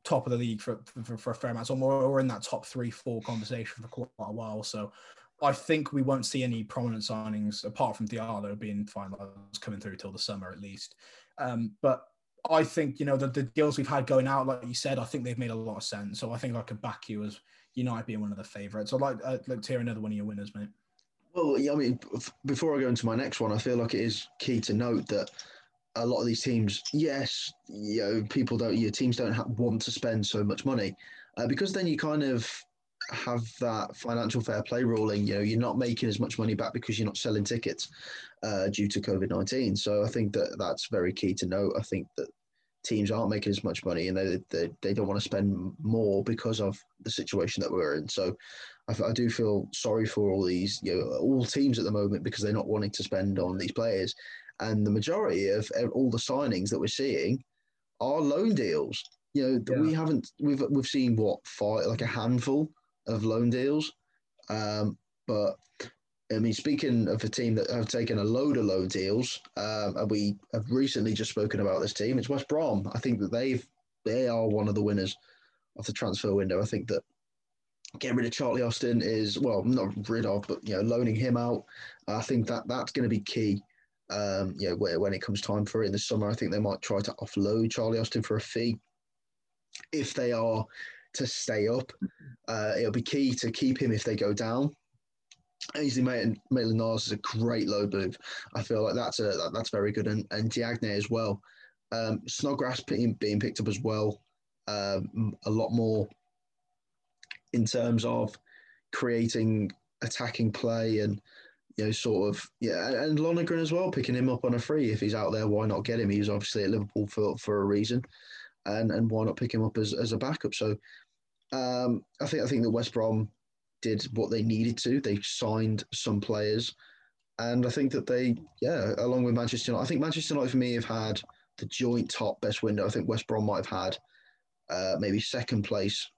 top of the league for for, for a fair amount, so we're, in that top three, four conversation for quite a while. So I think we won't see any prominent signings apart from Diallo being finalised coming through till the summer at least. Um, but I think you know the, the deals we've had going out, like you said, I think they've made a lot of sense. So I think I could back you as United being one of the favourites. I'd like, I'd like to hear another one of your winners, mate. Well, yeah, I mean, before I go into my next one, I feel like it is key to note that a lot of these teams, yes, you know, people don't, your teams don't have, want to spend so much money uh, because then you kind of have that financial fair play ruling. You know, you're not making as much money back because you're not selling tickets uh, due to COVID 19. So I think that that's very key to note. I think that teams aren't making as much money and they, they, they don't want to spend more because of the situation that we're in. So I, I do feel sorry for all these, you know, all teams at the moment because they're not wanting to spend on these players. And the majority of all the signings that we're seeing are loan deals. You know, yeah. we haven't, we've, we've seen what, five, like a handful of loan deals. Um, but I mean, speaking of a team that have taken a load of loan deals, um, and we have recently just spoken about this team, it's West Brom. I think that they've they are one of the winners of the transfer window. I think that getting rid of Charlie Austin is well, not rid of, but you know, loaning him out. I think that that's going to be key. Um, you know, where, when it comes time for it in the summer, I think they might try to offload Charlie Austin for a fee if they are to stay up. Uh, it'll be key to keep him if they go down. Ainsley Maitland Niles is a great low move. I feel like that's a that, that's very good, and and Diagne as well. Um, Snodgrass being, being picked up as well. Um, a lot more in terms of creating attacking play and you know sort of yeah and Lonergan as well picking him up on a free if he's out there why not get him he's obviously at Liverpool for for a reason and and why not pick him up as, as a backup so um, I think I think that West Brom did what they needed to. They signed some players, and I think that they, yeah, along with Manchester United, I think Manchester United for me have had the joint top best window. I think West Brom might have had uh, maybe second place,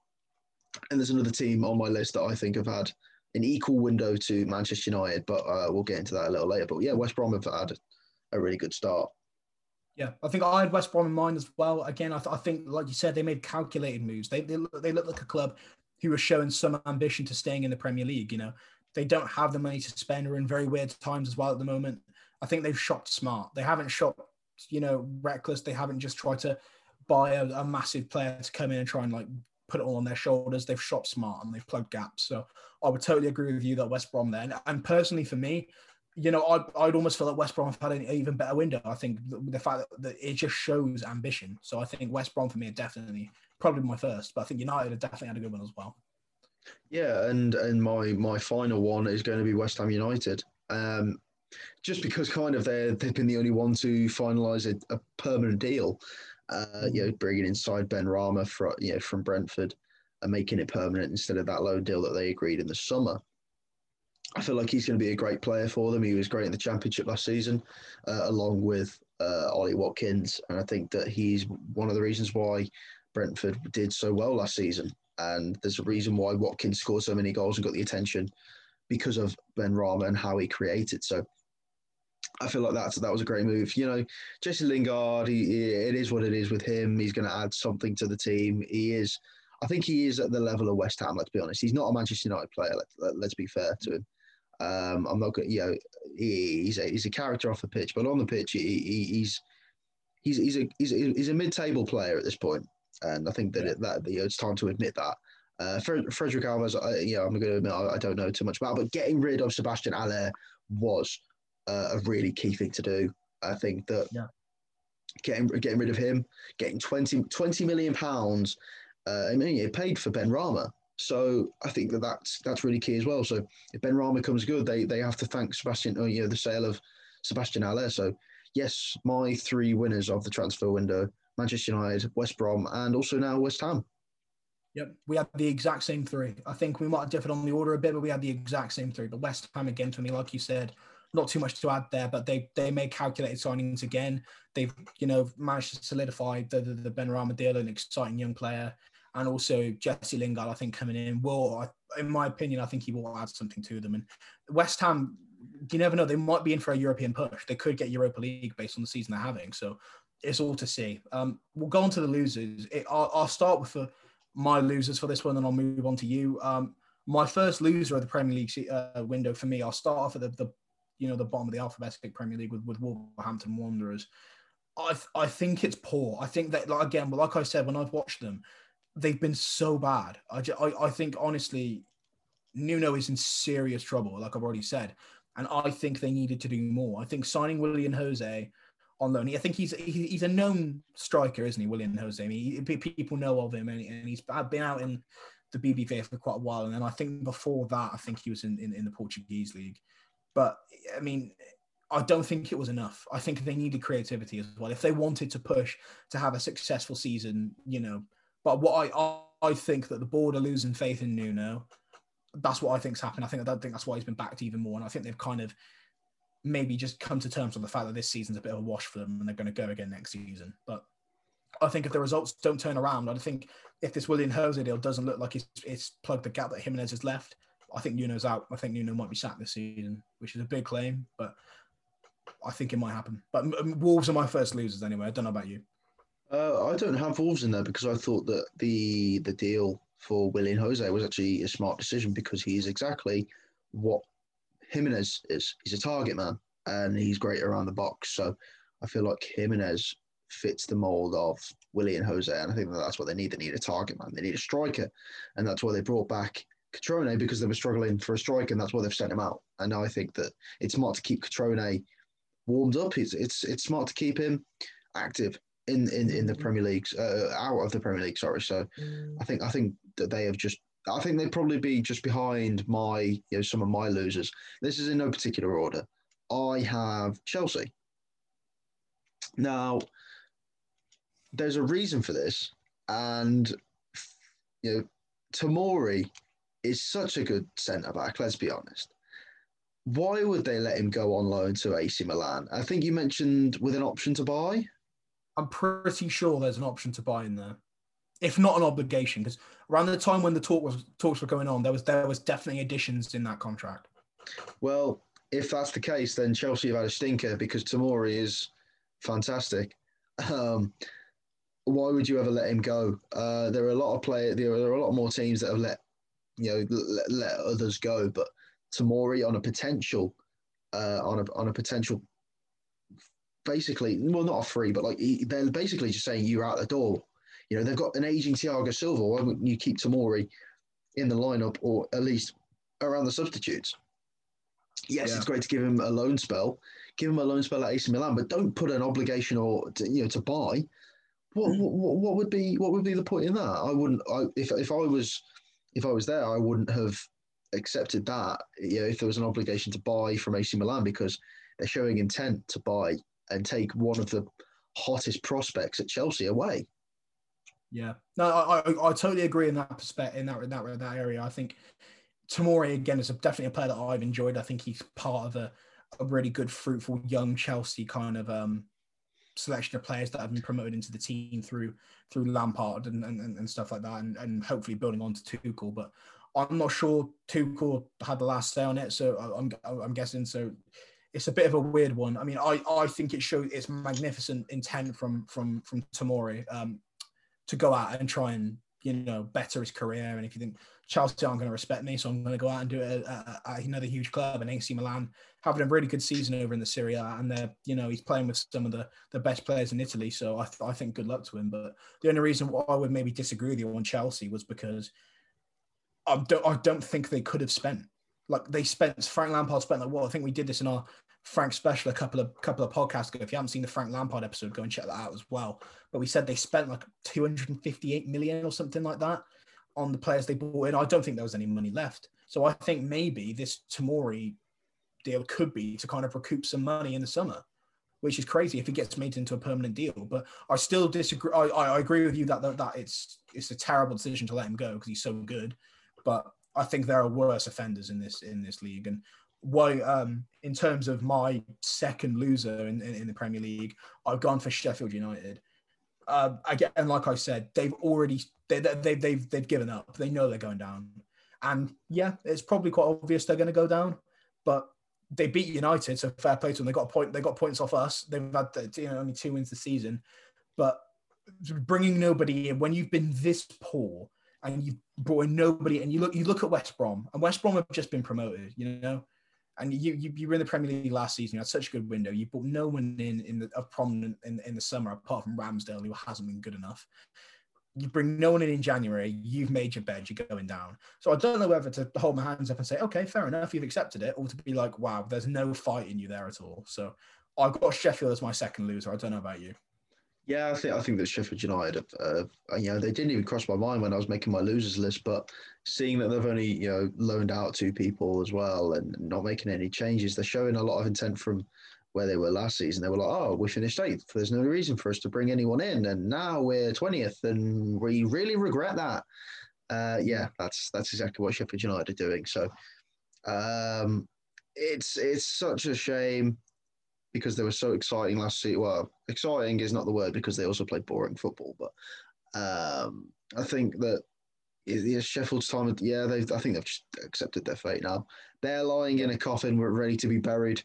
and there's another team on my list that I think have had an equal window to Manchester United, but uh, we'll get into that a little later. But yeah, West Brom have had a really good start. Yeah, I think I had West Brom in mind as well. Again, I, th- I think, like you said, they made calculated moves. They, they they look like a club who are showing some ambition to staying in the Premier League. You know, they don't have the money to spend. We're in very weird times as well at the moment. I think they've shopped smart. They haven't shopped, you know, reckless. They haven't just tried to buy a, a massive player to come in and try and like put it all on their shoulders. They've shopped smart and they've plugged gaps. So I would totally agree with you that West Brom there. And, and personally, for me, you know, I'd, I'd almost feel that West Brom have had an even better window. I think the, the fact that, that, it just shows ambition. So I think West Brom for me are definitely probably my first, but I think United have definitely had a good one as well. Yeah, and and my my final one is going to be West Ham United. Um, just because kind of they they've been the only one to finalise a, a, permanent deal. Uh, you know, bringing inside Benrahma from you know from Brentford and making it permanent instead of that loan deal that they agreed in the summer. I feel like he's going to be a great player for them. He was great in the championship last season, uh, along with uh, Ollie Watkins, and I think that he's one of the reasons why Brentford did so well last season. And there's a reason why Watkins scored so many goals and got the attention because of Benrahma and how he created. So I feel like that's that was a great move. You know, Jesse Lingard, he, he, it is what it is with him. He's going to add something to the team. He is, I think he is at the level of West Ham. Let's be honest. He's not a Manchester United player. Let, let, us be fair to him. Um, I'm not going. You know, he, he's a he's a character off the pitch, but on the pitch, he, he's he's he's a he's a, he's a mid-table player at this point, and I think that yeah. it, that you know, it's time to admit that. Uh, Frederik Alves, I, you know, I'm going to admit I, I, don't know too much about, but getting rid of Sebastian Haller was uh, a really key thing to do. I think that yeah. getting getting rid of him, getting 20, 20 million pounds. Uh, I mean, it paid for Benrahma. So I think that that's that's really key as well. So if Benrahma comes good, they they have to thank Sebastian. Oh, you know, the sale of Sebastian Haller. So yes, my three winners of the transfer window: Manchester United, West Brom, and also now West Ham. Yep, we had the exact same three. I think we might have differed on the order a bit, but we had the exact same three. But West Ham again for me, like you said, not too much to add there, but they they made calculated signings again. They've you know managed to solidify the the, the Benrahma deal, an exciting young player, and also Jesse Lingard. I think coming in will, in my opinion, I think he will add something to them. And West Ham, you never know, they might be in for a European push. They could get Europa League based on the season they're having. So it's all to see. Um, we'll go on to the losers. It, I'll, I'll, start with the, my losers for this one, and I'll move on to you. Um, my first loser of the Premier League uh, window for me, I'll start off at the, the you know the bottom of the alphabetic Premier League with, with Wolverhampton Wanderers. I I think it's poor. I think that like again, like I said when I've watched them, they've been so bad. I, just, I I think honestly, Nuno is in serious trouble. Like I've already said, and I think they needed to do more. I think signing Willian José on loan. I think he's he's a known striker, isn't he, Willian José? I mean, people know of him, and, he's been out in the BBVA for quite a while. And then I think before that, I think he was in, in, in the Portuguese league. But I mean, I don't think it was enough. I think they needed creativity as well. If they wanted to push to have a successful season, you know. But what I I think that the board are losing faith in Nuno. That's what I think's happened. I think I don't think that's why he's been backed even more. And I think they've kind of maybe just come to terms with the fact that this season's a bit of a wash for them and they're going to go again next season. But I think if the results don't turn around, I think if this Willian José deal doesn't look like it's, it's plugged the gap that Jimenez has left, I think Nuno's out. I think Nuno might be sacked this season, which is a big claim, but I think it might happen. But um, Wolves are my first losers anyway. I don't know about you. Uh, I don't have Wolves in there because I thought that the the deal for Willian José was actually a smart decision because he's exactly what Jimenez is. He's a target man and he's great around the box. So I feel like Jimenez fits the mold of Willian José, and I think that that's what they need. They need a target man. They need a striker, and that's why they brought back Cutrone because they were struggling for a striker, and that's why they've sent him out. And I think that it's smart to keep Cutrone warmed up. It's it's it's smart to keep him active in in, in the mm. Premier League, uh, out of the Premier League. Sorry. So mm. I think I think that they have just. I think they'd probably be just behind my you know some of my losers. This is in no particular order. I have Chelsea. Now, there's a reason for this, and you know, Tomori is such a good centre back. Let's be honest. Why would they let him go on loan to AC Milan? I think you mentioned with an option to buy. I'm pretty sure there's an option to buy in there, if not an obligation, because around the time when the talk was talks were going on, there was there was definitely additions in that contract. Well, if that's the case, then Chelsea have had a stinker because Tomori is fantastic. Um, why would you ever let him go? Uh, there are a lot of players. There are a lot more teams that have let you know let, let others go. But Tomori on a potential uh, on a on a potential basically well not a free but like he, they're basically just saying you're out the door. You know they've got an aging Thiago Silva. Why wouldn't you keep Tomori in the lineup or at least around the substitutes? Yes, yeah. it's great to give him a loan spell. Give him a loan spell at AC Milan, but don't put an obligation or to, you know to buy. What, hmm. what, what would be what would be the point in that? I wouldn't. I, if if I was if I was there, I wouldn't have accepted that. You know, if there was an obligation to buy from AC Milan because they're showing intent to buy and take one of the hottest prospects at Chelsea away. Yeah, no, I, I, totally agree in that perspective in that in that in that area. I think Tomori again is a, definitely a player that I've enjoyed. I think he's part of a, a really good, fruitful young Chelsea kind of um, selection of players that have been promoted into the team through through Lampard and, and, and stuff like that, and, and hopefully building on to Tuchel. But I'm not sure Tuchel had the last say on it, so I'm I'm guessing so. It's a bit of a weird one. I mean, I, I think it shows it's magnificent intent from from from Tomori um, to go out and try and you know better his career. And if you think Chelsea aren't going to respect me, so I'm going to go out and do it at, at another huge club. And AC Milan having a really good season over in the Serie A, and they're you know he's playing with some of the the best players in Italy. So I, I think good luck to him. But the only reason why I would maybe disagree with you on Chelsea was because I don't I don't think they could have spent Like they spent Frank Lampard spent like what I think we did this in our Frank special a couple of couple of podcasts ago. If you haven't seen the Frank Lampard episode, go and check that out as well. But we said they spent like 258 million or something like that on the players they bought in. I don't think there was any money left. So I think maybe this Tomori deal could be to kind of recoup some money in the summer, which is crazy if it gets made into a permanent deal. But I still disagree. I, I agree with you that, that that it's it's a terrible decision to let him go because he's so good. But I think there are worse offenders in this in this league, and why um, in terms of my second loser in, in, in, the Premier League, I've gone for Sheffield United. Uh, again, and like I said, they've already they, they, they've they've given up. They know they're going down, and yeah, it's probably quite obvious they're going to go down. But they beat United, so fair play to them. They got a point. They got points off us. They've had you know only two wins this season, but bringing nobody in when you've been this poor and you've brought in nobody, and you look you look at West Brom, and West Brom have just been promoted. You know, and you, you, you were in the Premier League last season. You had such a good window. You brought no one in in the prominent in, in the summer apart from Ramsdale, who hasn't been good enough. You bring no one in in January. You've made your bed. You're going down. So I don't know whether to hold my hands up and say, okay, fair enough, you've accepted it, or to be like, wow, there's no fight in you there at all. So I've got Sheffield as my second loser. I don't know about you. Yeah, I think I think that Sheffield United, uh, you know, they didn't even cross my mind when I was making my losers list. But seeing that they've only you know loaned out two people as well and not making any changes, they're showing a lot of intent from where they were last season. They were like, "Oh, we finished eighth. There's no reason for us to bring anyone in, and now we're twentieth, and we really regret that." Uh, yeah, that's that's exactly what Sheffield United are doing. So um, it's it's such a shame because they were so exciting last season. Well, exciting is not the word because they also played boring football, but um, I think that yeah, Sheffield's time. Yeah, they. I think they've just accepted their fate now. They're lying in a coffin, ready to be buried,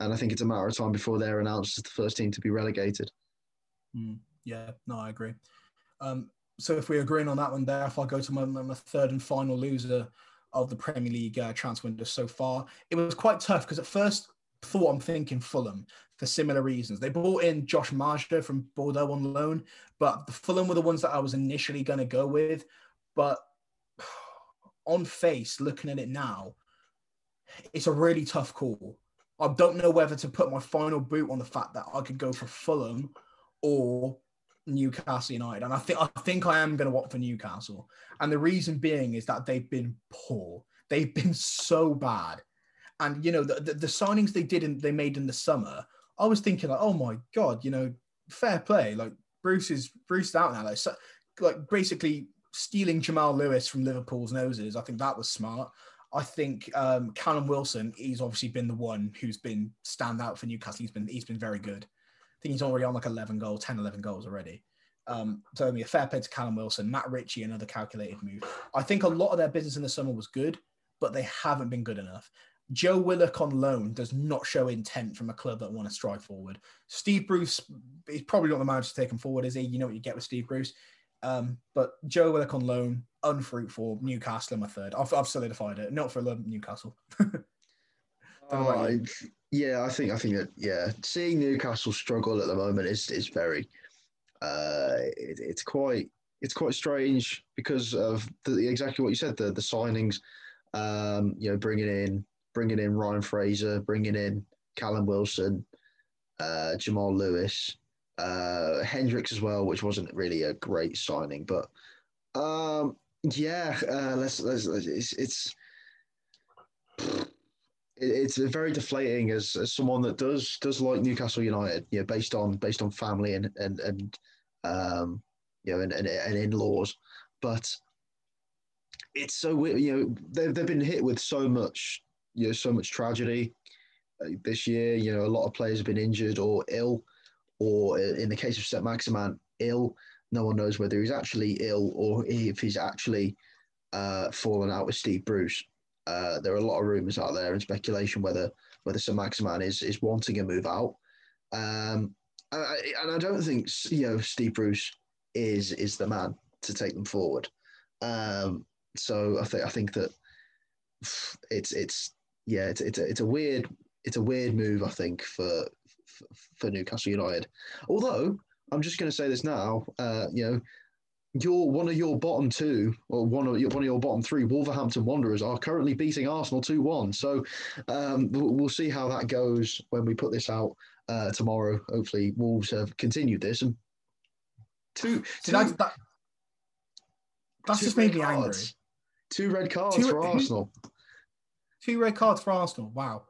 and I think it's a matter of time before they're announced as the first team to be relegated. Mm, yeah, no, I agree. Um, so if we're agreeing on that one there, if I go to my, my third and final loser of the Premier League uh, transfer window so far, it was quite tough because at first thought I'm thinking Fulham for similar reasons. They brought in Josh Maja from Bordeaux on loan, but the Fulham were the ones that I was initially going to go with. But on face, looking at it now, it's a really tough call. I don't know whether to put my final boot on the fact that I could go for Fulham or Newcastle United, and I think I think I am going to opt for Newcastle. And the reason being is that they've been poor. They've been so bad and you know the, the, the signings they did and they made in the summer, I was thinking like, oh my god, you know, fair play. Like Bruce is Bruce out now, like so, like basically stealing Jamal Lewis from Liverpool's noses. I think that was smart. I think um, Callum Wilson, he's obviously been the one who's been stand out for Newcastle. He's been he's been very good. I think he's already on like 11 goals, 10, 11 goals already. Um, so I mean, a fair play to Callum Wilson, Matt Ritchie, another calculated move. I think a lot of their business in the summer was good, but they haven't been good enough. Joe Willock on loan does not show intent from a club that want to stride forward. Steve Bruce is probably not the manager to take him forward, is he? You know what you get with Steve Bruce. Um, but Joe Willock on loan, unfruitful. Newcastle in my third. I've, I've solidified it. Not for Newcastle. uh, yeah, I think I think that yeah, seeing Newcastle struggle at the moment is is very, uh, it, it's quite it's quite strange because of the, exactly what you said the the signings, um, you know, bringing in bringing in Ryan Fraser, bringing in Callum Wilson, uh, Jamal Lewis, uh, Hendricks as well, which wasn't really a great signing, but um, yeah, uh, let's, let's, let's, it's it's it's very deflating as, as someone that does does like Newcastle United, you know, based on based on family and and and um, you know and, and, and in laws, but it's so weird. You know, they've they've been hit with so much you know so much tragedy uh, this year. You know, a lot of players have been injured or ill, or in the case of St. Maximin, ill. No one knows whether he's actually ill or if he's actually uh, fallen out with Steve Bruce. Uh, there are a lot of rumours out there and speculation whether whether St. Maximin is is wanting a move out. Um, and, I, and I don't think you know Steve Bruce is is the man to take them forward. Um, so I think I think that it's it's yeah, it's it's a, it's a weird it's a weird move I think for for, for Newcastle United. Although I'm just going to say this now, uh, you know, your one of your bottom two or one of your one of your bottom three Wolverhampton Wanderers are currently beating Arsenal two one. So um, we'll, see how that goes when we put this out uh, tomorrow. Hopefully, Wolves have continued this and two. two that, that, that's just made me angry. Two red cards two, for Arsenal. Two red cards for Arsenal. Wow.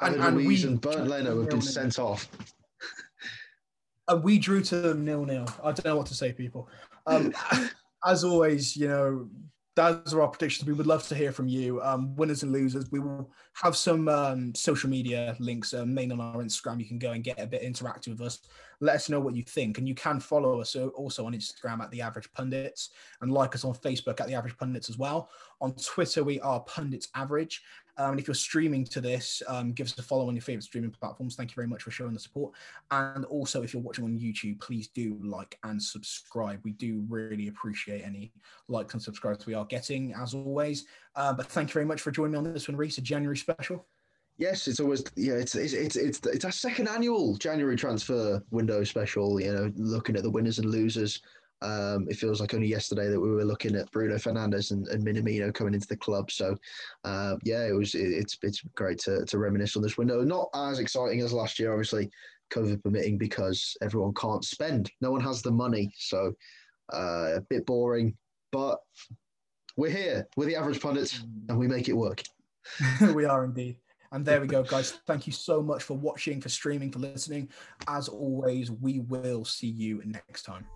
And, and, and we and Bernd Leno have been sent off. and we drew to them nil nil. I don't know what to say, people. Um, as always, you know, those are our predictions. We would love to hear from you, um, winners and losers. We will have some um, social media links, uh, main on our Instagram. You can go and get a bit interactive with us. Let us know what you think, and you can follow us also on Instagram at the Average Pundits, and like us on Facebook at the Average Pundits as well. On Twitter, we are Pundits Average, um, and if you're streaming to this, um, give us a follow on your favorite streaming platforms. Thank you very much for showing the support. And also, if you're watching on YouTube, please do like and subscribe. We do really appreciate any likes and subscribes we are getting, as always. Uh, but thank you very much for joining me on this one, Reese, a January special. Yes, it's always yeah. It's it's it's it's, it's our second annual January transfer window special. You know, looking at the winners and losers um, it feels like only yesterday that we were looking at Bruno Fernandes and, and Minamino coming into the club. So, uh, yeah, it was it, it's it's great to, to reminisce on this window. Not as exciting as last year, obviously, COVID permitting, because everyone can't spend. No one has the money, so uh, a bit boring. But we're here. We're the average pundits, and we make it work. we are indeed. And there we go, guys. Thank you so much for watching, for streaming, for listening. As always, we will see you next time.